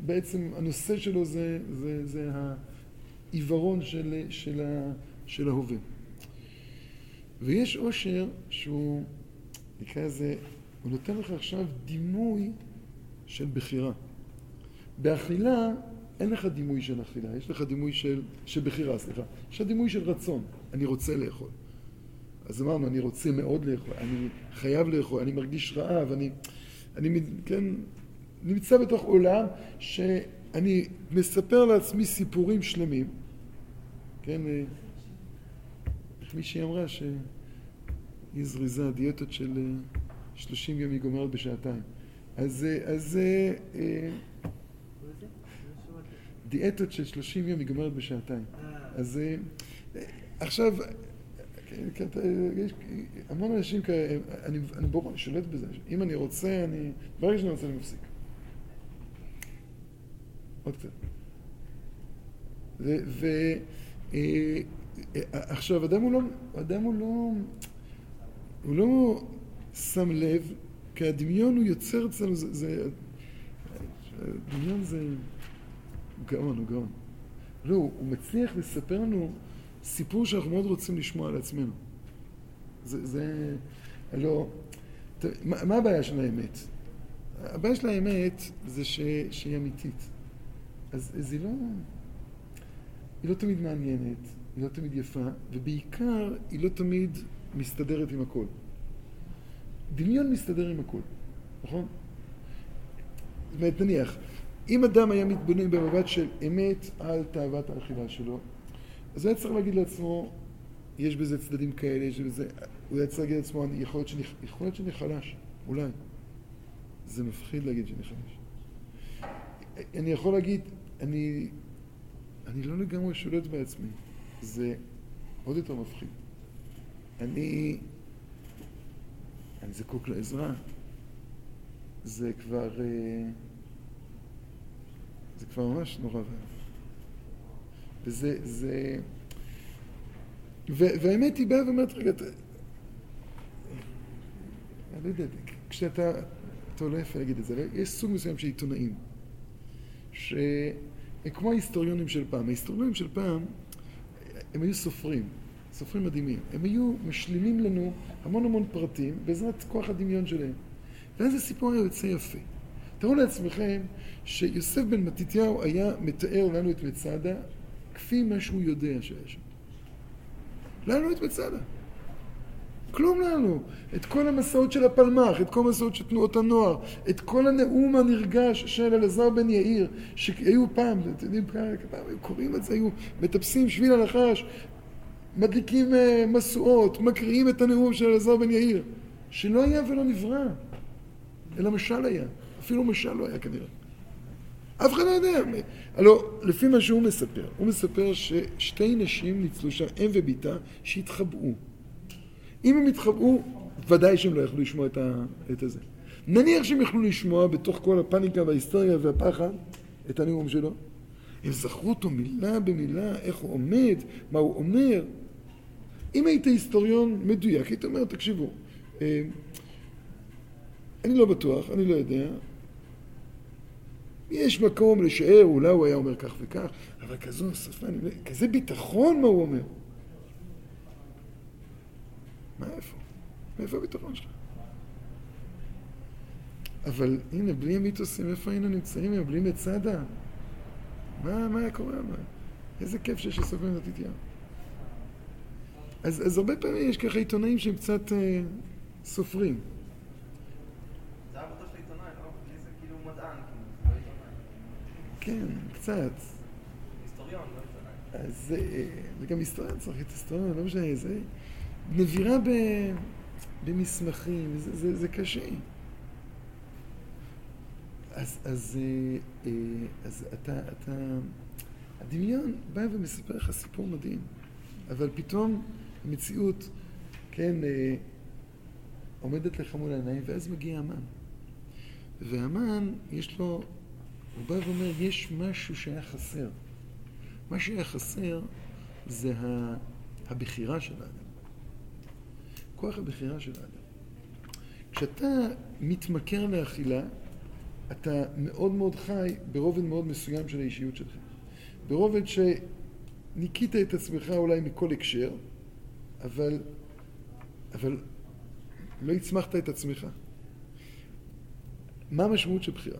B: בעצם הנושא שלו זה, זה, זה העיוורון של, של, ה, של ההווה. ויש עושר שהוא, נקרא לזה, הוא נותן לך עכשיו דימוי של בחירה. באכילה אין לך דימוי של אכילה, יש לך דימוי של, של בחירה, סליחה. יש לך דימוי של רצון, אני רוצה לאכול. אז אמרנו, אני רוצה מאוד לאכול, אני חייב לאכול, אני מרגיש רעב, אני, אני כן, נמצא בתוך עולם שאני מספר לעצמי סיפורים שלמים, כן, אה, איך מישהי אמרה שהיא זריזה, דיאטות של 30 אה, יום היא גומרת בשעתיים. אז, אה, אז דיאטות של 30 יום היא גומרת בשעתיים. אז עכשיו, כן, יש המון אנשים כאלה, אני, אני ברור, אני שולט בזה, אם אני רוצה, אני, ברגע שאני רוצה אני מפסיק. עוד קצת. ועכשיו, אדם הוא לא, אדם הוא לא, הוא לא שם לב, כי הדמיון הוא יוצר אצלנו, זה, זה, גאון, הוא גאון. לא, הוא מצליח לספר לנו סיפור שאנחנו מאוד רוצים לשמוע על עצמנו. זה, זה לא... מה, מה הבעיה של האמת? הבעיה של האמת זה ש, שהיא אמיתית. אז, אז היא לא... היא לא תמיד מעניינת, היא לא תמיד יפה, ובעיקר היא לא תמיד מסתדרת עם הכל. דמיון מסתדר עם הכל, נכון? זאת אומרת, נניח, אם אדם היה מתבונן במבט של אמת על תאוות האכילה שלו, אז היה צריך להגיד לעצמו, יש בזה צדדים כאלה, יש בזה... הוא היה צריך להגיד לעצמו, יכול להיות שאני חלש, אולי. זה מפחיד להגיד שאני חלש. אני יכול להגיד, אני, אני לא לגמרי שולט בעצמי. זה עוד יותר מפחיד. אני, אני זקוק לעזרה. זה כבר, אה, זה כבר ממש נורא ואיום. וזה, זה... ו- והאמת היא באה ואומרת, רגע, אתה... אני לא יודע, כשאתה, אתה לא יפה להגיד את זה, יש סוג מסוים של עיתונאים, שהם כמו ההיסטוריונים של פעם. ההיסטוריונים של פעם, הם היו סופרים, סופרים מדהימים. הם היו משלימים לנו המון המון פרטים בעזרת כוח הדמיון שלהם. ואז הסיפור היה יוצא יפה. תראו לעצמכם שיוסף בן מתתיהו היה מתאר לנו את מצדה כפי מה שהוא יודע שהיה שם. לנו את מצדה. כלום לנו. את כל המסעות של הפלמ"ח, את כל המסעות של תנועות הנוער, את כל הנאום הנרגש של אלעזר בן יאיר, שהיו פעם, אתם יודעים, פעם היו קוראים את זה, היו מטפסים שביל הנחש, מדליקים אה, משואות, מקריאים את הנאום של אלעזר בן יאיר, שלא היה ולא נברא, אלא משל היה. אפילו משל לא היה כנראה. אף אחד לא יודע. הלוא, לפי מה שהוא מספר, הוא מספר ששתי נשים ניצלו שם, אם ובתה, שהתחבאו. אם הם התחבאו, ודאי שהם לא יכלו לשמוע את, ה, את הזה. נניח שהם יכלו לשמוע בתוך כל הפאניקה וההיסטריה והפחד את הנאום שלו. הם זכרו אותו מילה במילה, איך הוא עומד, מה הוא אומר. אם היית היסטוריון מדויק, היית אומר, תקשיבו, אה, אני לא בטוח, אני לא יודע. יש מקום לשער, אולי הוא היה אומר כך וכך, אבל כזו שפה, כזה ביטחון מה הוא אומר. מה איפה? מאיפה הביטחון שלך? אבל הנה, בלי המיתוסים, איפה היינו נמצאים היום? בלי מצדה? מה, מה היה קורה? מה? איזה כיף שיש לסוף בן מתתיהו. אז, אז הרבה פעמים יש ככה עיתונאים שהם קצת אה, סופרים.
D: זה העבודה של עיתונאי, לא? לי זה כאילו מדען, כאילו, לא עיתונאי.
B: כן, קצת.
D: לא.
B: אז אה, וגם היסטוריון צריך את היסטוריון, לא משנה, זה נבירה ב, במסמכים, זה, זה, זה קשה. אז, אז, אה, אה, אז אתה, אתה, הדמיון בא ומספר לך סיפור מדהים, אבל פתאום המציאות, כן, עומדת לך מול העיניים, ואז מגיע המן. והמן, יש לו, הוא בא ואומר, יש משהו שהיה חסר. מה שהיה חסר זה הבחירה של האדם. כוח הבחירה של האדם. כשאתה מתמכר לאכילה, אתה מאוד מאוד חי ברובד מאוד מסוים של האישיות שלך. ברובד שניקית את עצמך אולי מכל הקשר, אבל, אבל לא הצמחת את עצמך. מה המשמעות של בחירה?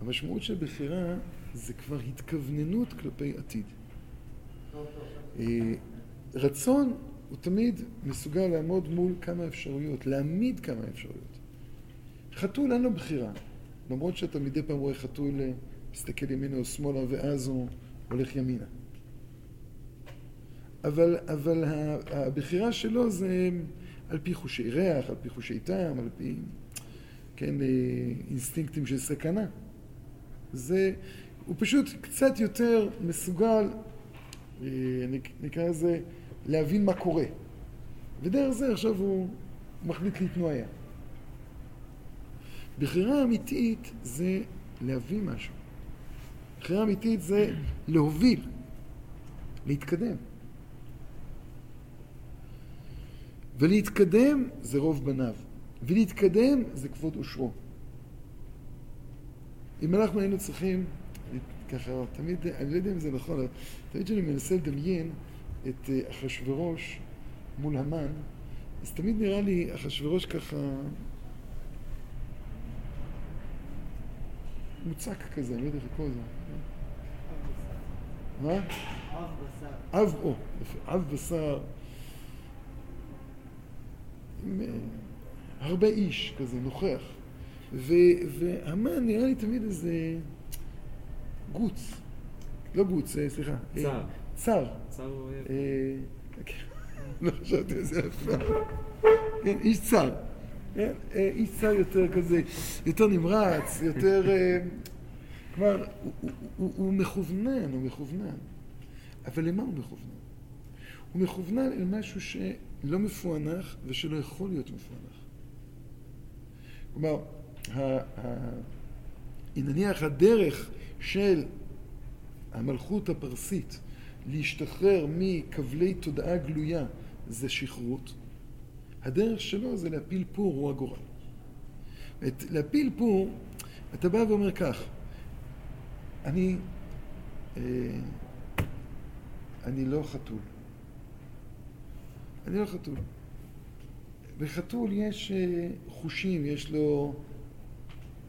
B: המשמעות של בחירה זה כבר התכווננות כלפי עתיד. אה, רצון הוא תמיד מסוגל לעמוד מול כמה אפשרויות, להעמיד כמה אפשרויות. חתול אין לו בחירה, למרות שאתה מדי פעם רואה חתול אה, מסתכל ימינה או שמאלה ואז הוא הולך ימינה. אבל, אבל הבחירה שלו זה על פי חושי ריח, על פי חושי טעם, על פי, כן, אה, אינסטינקטים של סכנה. זה, הוא פשוט קצת יותר מסוגל, אה, נק- נקרא לזה, להבין מה קורה. ודרך זה עכשיו הוא מחליט להתנועע. בחירה אמיתית זה להביא משהו. בחירה אמיתית זה להוביל, להתקדם. ולהתקדם זה רוב בניו, ולהתקדם זה כבוד אושרו. אם אנחנו היינו צריכים, ככה, תמיד, אני לא יודע אם זה נכון, תמיד כשאני מנסה לדמיין את אה, אחשוורוש מול המן, אז תמיד נראה לי אחשוורוש ככה מוצק כזה, אני לא יודע איך לקרוא לזה. מה?
C: אב בשר.
B: אב, או, אב בשר, עם אה, הרבה איש כזה, נוכח. והמן נראה לי תמיד איזה גוץ, לא גוץ, אה, סליחה. אה,
E: צר.
B: צר.
E: צר הוא.
B: אה, לא חשבתי על זה אף פעם. כן, איש צר. כן, איש צר יותר כזה, יותר נמרץ, יותר... כלומר, הוא- הוא- הוא הוא מכוונן, הוא מכוונן. אבל למה הוא מכוונן? הוא מכוונן אל משהו שלא מפוענח ושלא יכול להיות מפוענח. כלומר, נניח הדרך של המלכות הפרסית להשתחרר מכבלי תודעה גלויה זה שכרות, הדרך שלו זה להפיל פור הוא הגורל. את, להפיל פור, אתה בא ואומר כך, אני, אה, אני לא חתול. אני לא חתול. בחתול יש אה, חושים, יש לו...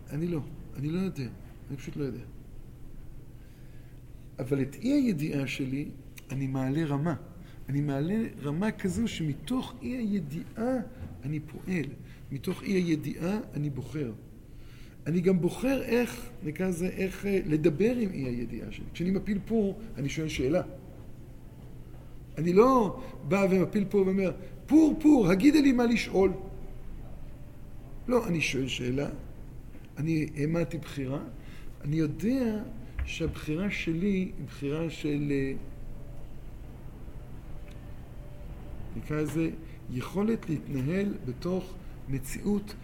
B: אני לא, אני לא יודע, אני פשוט לא יודע. אבל את אי הידיעה שלי אני מעלה רמה. אני מעלה רמה כזו שמתוך אי הידיעה אני פועל. מתוך אי הידיעה אני בוחר. אני גם בוחר איך, נקרא לזה, איך אה, לדבר עם אי הידיעה שלי. כשאני מפיל פור, אני שואל שאלה. אני לא בא ומפיל פור ואומר, פור, פור, הגידה לי מה לשאול. לא, אני שואל שאלה, אני העמדתי בחירה, אני יודע שהבחירה שלי היא בחירה של, אה, נקרא לזה, יכולת להתנהל בתוך מציאות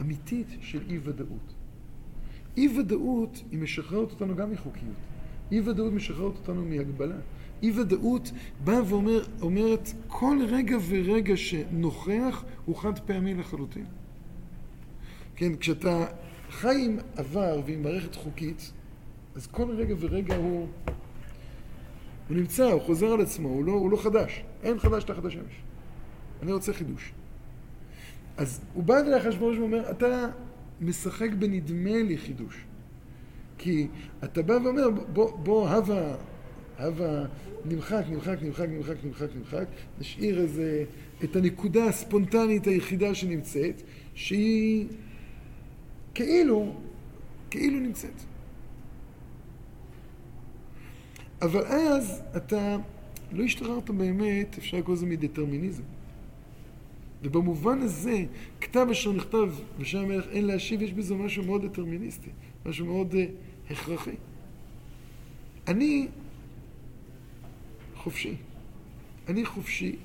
B: אמיתית של אי-ודאות. אי-ודאות היא משחררת אותנו גם מחוקיות. אי-ודאות משחררת אותנו מהגבלה. אי-ודאות באה ואומרת, כל רגע ורגע שנוכח הוא חד פעמי לחלוטין. כן, כשאתה חי עם עבר ועם מערכת חוקית, אז כל רגע ורגע הוא, הוא נמצא, הוא חוזר על עצמו, הוא לא, הוא לא חדש. אין חדש תחת השמש. אני רוצה חידוש. אז הוא בא אליי אחרי ברוך ואומר, אתה משחק בנדמה לי חידוש. כי אתה בא ואומר, בוא, בוא הווה, הווה נמחק, נמחק, נמחק, נמחק, נמחק, נמחק, נשאיר איזה, את הנקודה הספונטנית היחידה שנמצאת, שהיא כאילו, כאילו נמצאת. אבל אז אתה לא השתחררת באמת, אפשר לקרוא לזה מדטרמיניזם. ובמובן הזה, כתב אשר נכתב ושם המלך אין להשיב, יש בזה משהו מאוד דטרמיניסטי, משהו מאוד uh, הכרחי. אני חופשי. אני חופשי,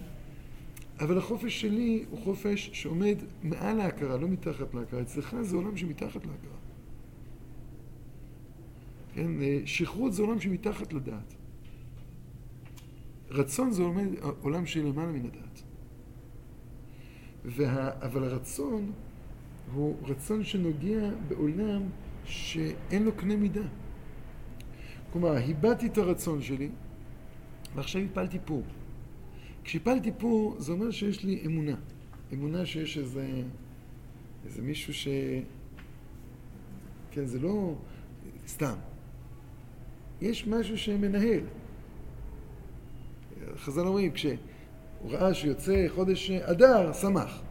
B: אבל החופש שלי הוא חופש שעומד מעל ההכרה, לא מתחת להכרה. אצלך זה עולם שמתחת להכרה. כן, אה, שכרות זה עולם שמתחת לדעת. רצון זה עומד, עולם שלמעלה מן הדעת. וה, אבל הרצון הוא רצון שנוגע בעולם שאין לו קנה מידה. כלומר, הבעתי את הרצון שלי, ועכשיו הפלתי פור. כשהפלתי פור, זה אומר שיש לי אמונה. אמונה שיש איזה, איזה מישהו ש... כן, זה לא סתם. יש משהו שמנהל. חז"ל אומרים, כשהוא ראה שיוצא חודש אדר, שמח.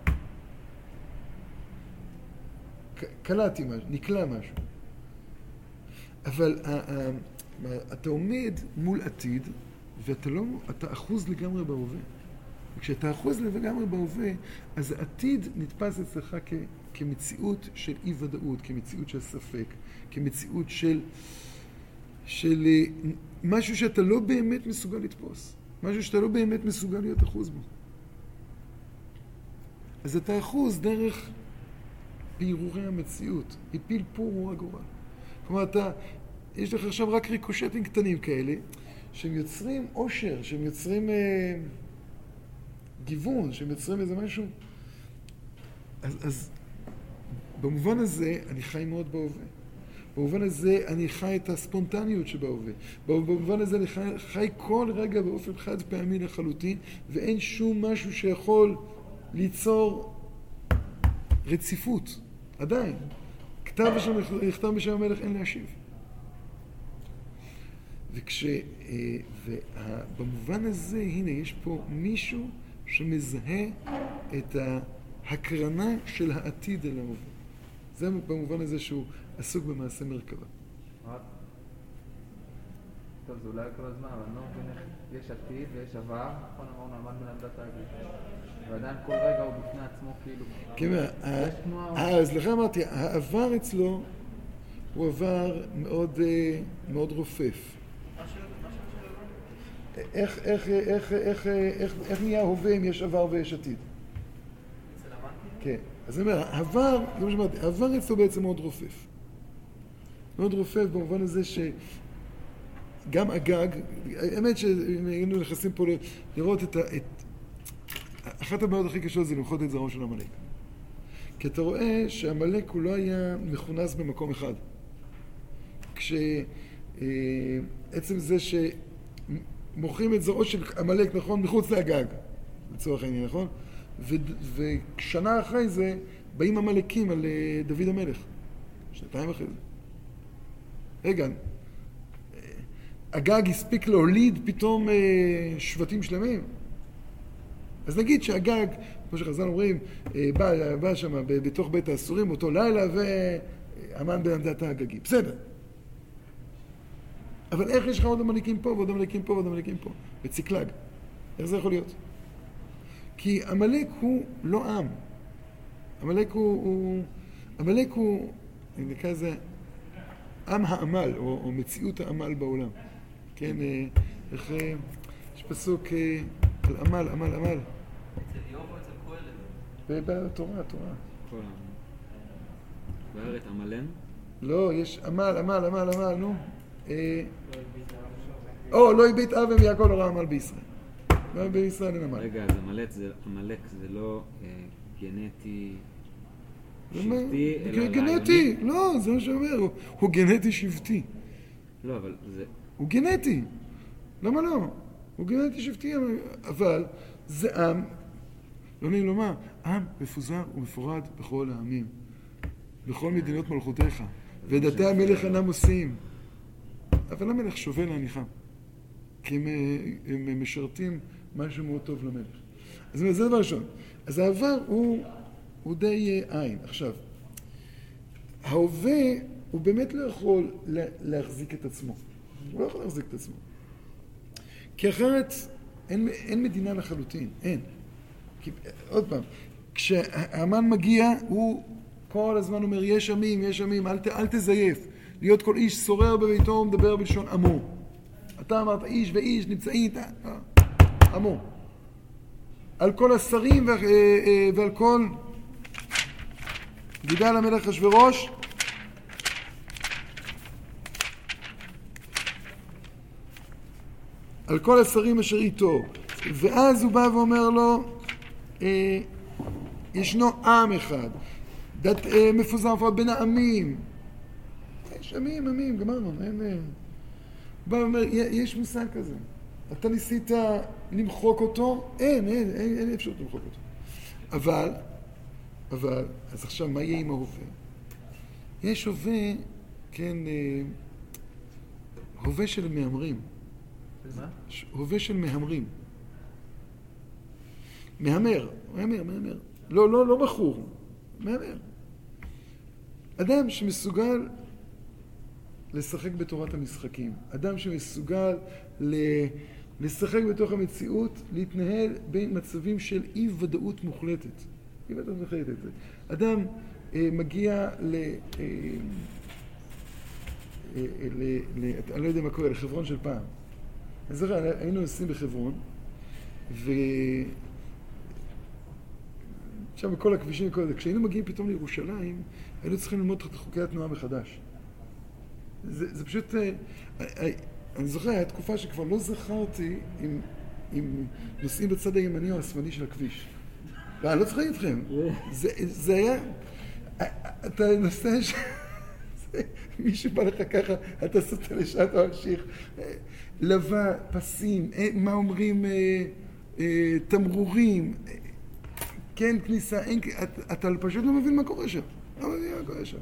B: קלטתי משהו, נקלע משהו. אבל אתה עומד מול עתיד, ואתה לא, אתה אחוז לגמרי בהווה. וכשאתה אחוז לגמרי בהווה, אז העתיד נתפס אצלך כ, כמציאות של אי-ודאות, כמציאות של ספק, כמציאות של, של אה, משהו שאתה לא באמת מסוגל לתפוס, משהו שאתה לא באמת מסוגל להיות אחוז בו. אז אתה אחוז דרך בהרהורי המציאות, הפיל פור הוא הגורל. כלומר, אתה, יש לך עכשיו רק ריקושטים קטנים כאלה, שהם יוצרים עושר, שהם יוצרים אה, גיוון, שהם יוצרים איזה משהו. אז, אז במובן הזה אני חי מאוד בהווה. במובן הזה אני חי את הספונטניות שבהווה. במובן הזה אני חי, חי כל רגע באופן חד פעמי לחלוטין, ואין שום משהו שיכול ליצור רציפות. עדיין. כתב אשר נכתב בשם המלך אין להשיב. וכש... אה, ובמובן הזה, הנה, יש פה מישהו שמזהה את ההקרנה של העתיד אל ההווה. זה במובן הזה שהוא עסוק במעשה מרכבה.
D: טוב, זה אולי כל הזמן, אבל אני לא מבין איך יש עתיד ויש עבר, נכון אמרנו עמד בנעמדת האגריפים, ועדיין כל רגע הוא בפני עצמו כאילו...
B: כן, אה, אז לכן אמרתי, העבר אצלו הוא עבר מאוד, מאוד רופף. איך, איך, איך, איך, איך, איך נהיה הווה אם יש עבר ויש עתיד? כן. אז אני אומר, העבר, זה מה שאמרתי, העבר אצלו בעצם מאוד רופף. מאוד רופף במובן הזה שגם הגג, האמת שאם היינו נכנסים פה לראות את ה... את, אחת הבעיות הכי קשות זה למחות את זרעו של עמלק. כי אתה רואה שעמלק הוא לא היה מכונס במקום אחד. כשעצם אה, זה שמוכרים את זרעו של עמלק, נכון, מחוץ לגג, לצורך העניין, נכון? ו, ושנה אחרי זה באים עמלקים על אה, דוד המלך. שנתיים אחרי זה. רגע, אה, הגג הספיק להוליד פתאום שבטים שלמים? אז נגיד שהגג, כמו שחז"ל אומרים, בא, בא שם בתוך בית האסורים אותו לילה והמן בעמדת הגגים. בסדר. אבל איך יש לך עוד עמלקים פה ועוד עמלקים פה ועוד עמלקים פה? בציקלג. איך זה יכול להיות? כי עמלק הוא לא עם. עמלק הוא... הוא עמלק הוא, אני נקרא לזה, עם העמל, או, או מציאות העמל בעולם. כן, אה, איך... אה, יש פסוק אה, על עמל, עמל, עמל.
A: אצל איוב או אצל קהלת?
B: בתורה, התורה.
E: בארץ עמלן?
B: לא, יש עמל, עמל, עמל, עמל, נו. או, לא הביט אב ויעקב לא ראה עמל בישראל. לא בישראל אין עמל.
E: רגע, אז עמלק זה לא אה, גנטי שבטי, אלא
B: גנטי, לא, זה מה שאומר, הוא גנטי שבטי.
E: לא, אבל זה...
B: הוא גנטי. למה לא? הוא גנטי שבטי, אבל זה עם, לא נעים לומר, עם מפוזר ומפורד בכל העמים, בכל מדינות מלכותיך, ודתי המלך אינם עושים. אבל המלך שובה להניחם, כי הם, הם משרתים משהו מאוד טוב למלך. אז זה דבר ראשון. אז העבר הוא, הוא די אה, עין. עכשיו, ההווה הוא באמת לא יכול להחזיק את עצמו. הוא לא יכול להחזיק את עצמו. כי אחרת אין, אין מדינה לחלוטין, אין. כי, עוד פעם, כשהמן מגיע, הוא כל הזמן אומר, יש עמים, יש עמים, אל, אל תזייף. להיות כל איש שורר בביתו ומדבר בלשון עמו. אתה אמרת איש ואיש נמצאים, אה, עמו. על כל השרים אה, אה, ועל כל גידל המלך אחשורוש על כל השרים אשר איתו. ואז הוא בא ואומר לו, ישנו עם אחד, דת, מפוזר בין העמים, יש עמים, עמים, גמרנו, אין... אה, בא ואומר, יש מושג כזה. אתה ניסית למחוק אותו? אין, אין, אין, אין אפשרות למחוק אותו. אבל, אבל, אז עכשיו, מה יהיה עם ההווה? יש הווה, כן, אה, הווה של מהמרים.
D: מה?
B: הווה של מהמרים. מהמר, מהמר, מהמר. לא, לא, לא בחור, מהמר. אדם שמסוגל לשחק בתורת המשחקים. אדם שמסוגל לשחק בתוך המציאות, להתנהל בין מצבים של אי ודאות מוחלטת. אי ודאות מוחלטת. אדם אה, מגיע ל... אה, אה, ל, ל, אני לא יודע מה קורה, לחברון של פעם. אני זוכר, היינו נוסעים בחברון, ו... עכשיו בכל הכבישים וכל זה, כשהיינו מגיעים פתאום לירושלים, היינו צריכים ללמוד את חוקי התנועה מחדש. זה, זה פשוט... אה, אה, אני זוכר, הייתה תקופה שכבר לא זכרתי אם, אם נוסעים בצד הימני או השמאלי של הכביש. ואני לא צוחק איתכם. זה, זה היה... אתה נוסע ש... מישהו בא לך ככה, אתה סוטה לשעת ממשיך. לבה, פסים, אה, מה אומרים, תמרורים, כן, כניסה, אין, אתה פשוט לא מבין מה קורה שם. לא מבין מה קורה שם.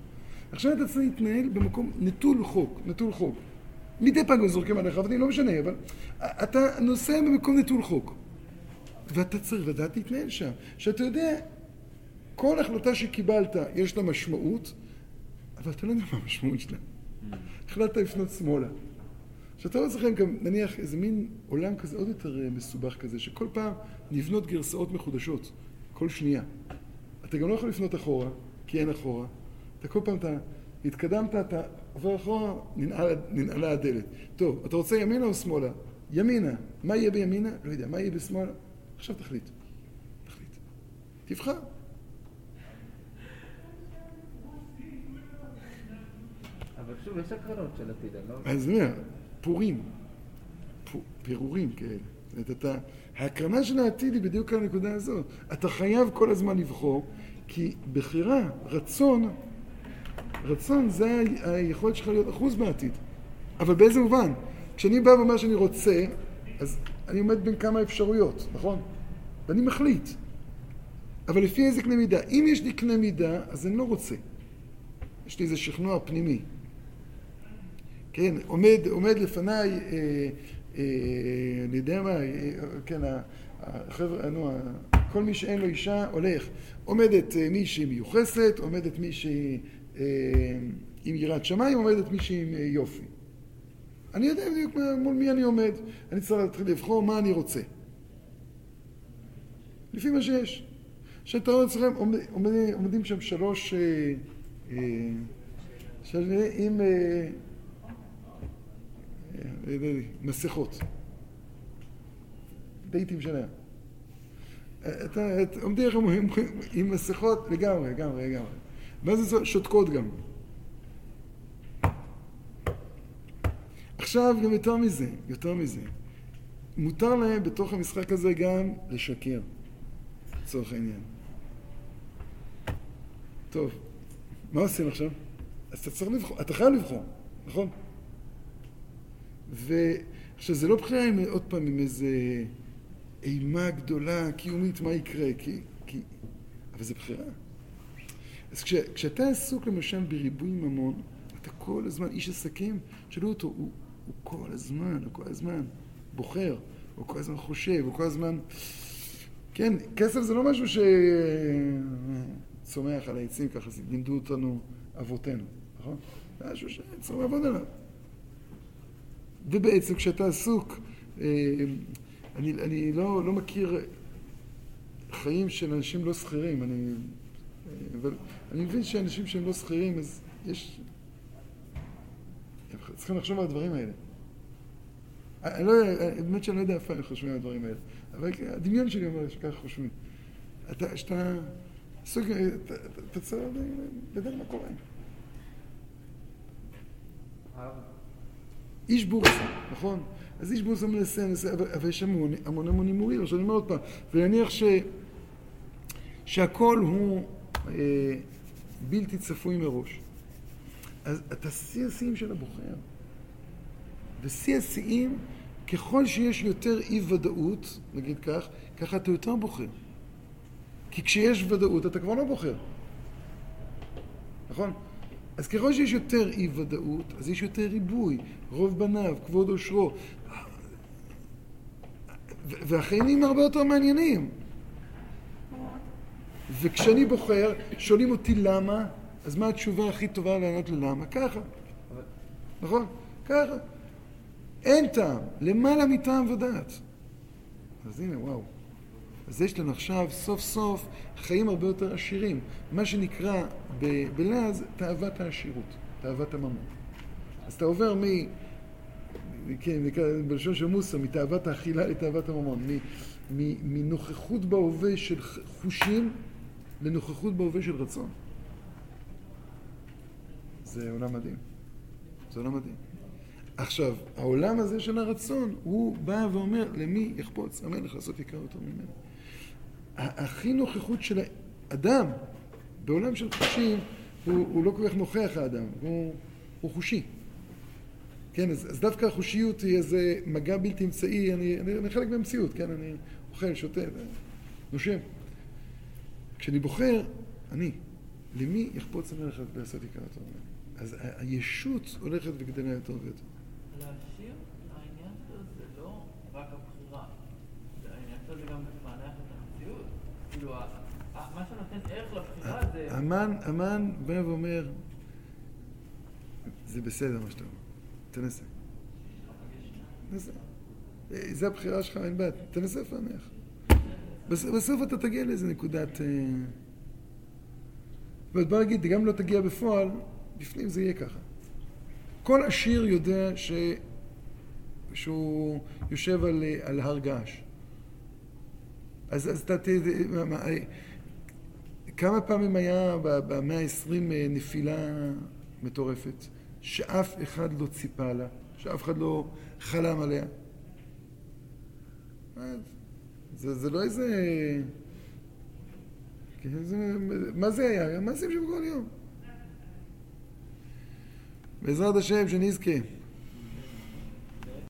B: עכשיו אתה צריך להתנהל במקום נטול חוק, נטול חוק. מדי פעם זורקים עליך אבנים, לא משנה, אבל אתה נוסע במקום נטול חוק. ואתה צריך לדעת להתנהל שם. שאתה יודע, כל החלטה שקיבלת יש לה משמעות, אבל אתה לא יודע מה המשמעות שלה. החלטת לפנות שמאלה. שאתה לא צריך גם, נניח, איזה מין עולם כזה עוד יותר אה, מסובך כזה, שכל פעם נבנות גרסאות מחודשות, כל שנייה. אתה גם לא יכול לפנות אחורה, כי אין אחורה. אתה כל פעם, אתה התקדמת, אתה עובר אחורה, ננעלה, ננעלה הדלת. טוב, אתה רוצה ימינה או שמאלה? ימינה. מה יהיה בימינה? לא יודע. מה יהיה בשמאל? עכשיו תחליט. תחליט. תבחר.
D: אבל שוב, יש הקרנות של עתיד, אני לא...
B: אז אני אומר, פורים, פירורים כאלה. זאת אומרת, אתה, ההקרנה של העתיד היא בדיוק הנקודה הזאת. אתה חייב כל הזמן לבחור, כי בחירה, רצון, רצון זה היכולת שלך להיות אחוז בעתיד. אבל באיזה מובן? כשאני בא ואומר שאני רוצה, אז אני עומד בין כמה אפשרויות, נכון? ואני מחליט. אבל לפי איזה קנה מידה? אם יש לי קנה מידה, אז אני לא רוצה. יש לי איזה שכנוע פנימי. כן, עומד, עומד לפניי, אה, אה, אני יודע מה, אה, כן, החבר'ה, נו, ה- כל מי שאין לו אישה הולך. עומדת אה, מישהי מיוחסת, עומדת מישהי אה, עם יראת שמיים, עומדת מישהי עם אה, יופי. אני יודע בדיוק מול מי אני עומד. אני צריך להתחיל לבחור מה אני רוצה. לפי מה שיש. שאתה רואה אצלכם, עומד, עומד, עומדים שם שלוש, אה, אה, עם... אה, אה, מסכות. דייטים שלהם. אתה, את, עומדים עם, עם מסכות לגמרי, לגמרי, לגמרי. ואז זה שותקות גם. עכשיו גם יותר מזה, יותר מזה. מותר להם בתוך המשחק הזה גם לשקר, לצורך העניין. טוב, מה עושים עכשיו? אז אתה צריך לבחור, אתה חייב לבחור, נכון? ועכשיו, זה לא בחירה עם, עוד פעם עם איזה אימה גדולה, קיומית, מה יקרה, כי, כי... אבל זה בחירה. אז כש, כשאתה עסוק למשל בריבוי ממון, אתה כל הזמן, איש עסקים, תשאלו אותו, הוא, הוא כל הזמן, הוא כל הזמן בוחר, הוא כל הזמן חושב, הוא כל הזמן... כן, כסף זה לא משהו שצומח על העצים, ככה לימדו אותנו אבותינו, נכון? זה משהו שצריך לעבוד עליו. ובעצם כשאתה עסוק, אה, אני, אני לא, לא מכיר חיים של אנשים לא שכירים, אני, אבל אני מבין שאנשים שהם לא שכירים, אז יש... צריכים לחשוב על הדברים האלה. אני לא, באמת שאני לא יודע איפה הם חושבים על הדברים האלה, אבל הדמיון שלי אומר שככה חושבים. אתה, שאתה עסוק, אתה, צריך לדעת מה קורה. איש בורסה, נכון? אז איש בורסה מנסה, מנסה, אבל, יש המון המון הימורים. עכשיו אני אומר עוד פעם, ונניח ש, שהכל הוא אה, בלתי צפוי מראש. אז אתה שיא השיאים של הבוחר. ושיא השיאים, ככל שיש יותר אי ודאות, נגיד כך, ככה אתה יותר בוחר. כי כשיש ודאות אתה כבר לא בוחר. נכון? אז ככל שיש יותר אי ודאות, אז יש יותר ריבוי, רוב בניו, כבוד עושרו. והחיים נהיים הרבה יותר מעניינים. וכשאני בוחר, שואלים אותי למה, אז מה התשובה הכי טובה לענות ללמה? ככה. נכון? ככה. אין טעם, למעלה מטעם ודעת. אז הנה, וואו. אז יש לנו עכשיו סוף סוף חיים הרבה יותר עשירים. מה שנקרא ב- בלעז תאוות העשירות, תאוות הממון. אז אתה עובר מ... כן, בלשון של מוסא, מתאוות האכילה לתאוות הממון, מ- מ- מנוכחות בהווה של חושים לנוכחות בהווה של רצון. זה עולם מדהים. זה עולם מדהים. עכשיו, העולם הזה של הרצון, הוא בא ואומר, למי יחפוץ המלך לעשות יקר יותר ממנו? הכי נוכחות של האדם בעולם של חושים, הוא, הוא לא כל כך נוכח האדם, הוא, הוא חושי. כן, אז, אז דווקא החושיות היא איזה מגע בלתי אמצעי, אני, אני, אני חלק מהמציאות, כן, אני אוכל, שותה, נושם. כשאני בוחר, אני, למי יחפוץ המלך לעשות יקר יותר ממנו? אז הישות הולכת וגדלה יותר ויותר.
A: להשאיר, העניין שלו זה לא רק הבחירה. העניין שלו זה גם לפענח את המציאות. כאילו, מה שנותן ערך לבחירה זה...
B: המן, המן בא ואומר, זה בסדר מה שאתה אומר, תנסה. תנסה. אה, זה הבחירה שלך, אין בעיה, תנסה לפענח. בס- בסוף אתה תגיע לאיזה נקודת... אה, אבל בוא נגיד, גם לא תגיע בפועל, בפנים זה יהיה ככה. כל עשיר יודע ש... שהוא יושב על, אה, על הר געש. אז, אז אתה מה, אה, כמה פעמים היה במאה ה-20 נפילה מטורפת, שאף אחד לא ציפה לה, שאף אחד לא חלם עליה. מה, זה, זה לא איזה... כן, זה, מה זה היה? מעשים שבכל יום. בעזרת השם, שנזכה.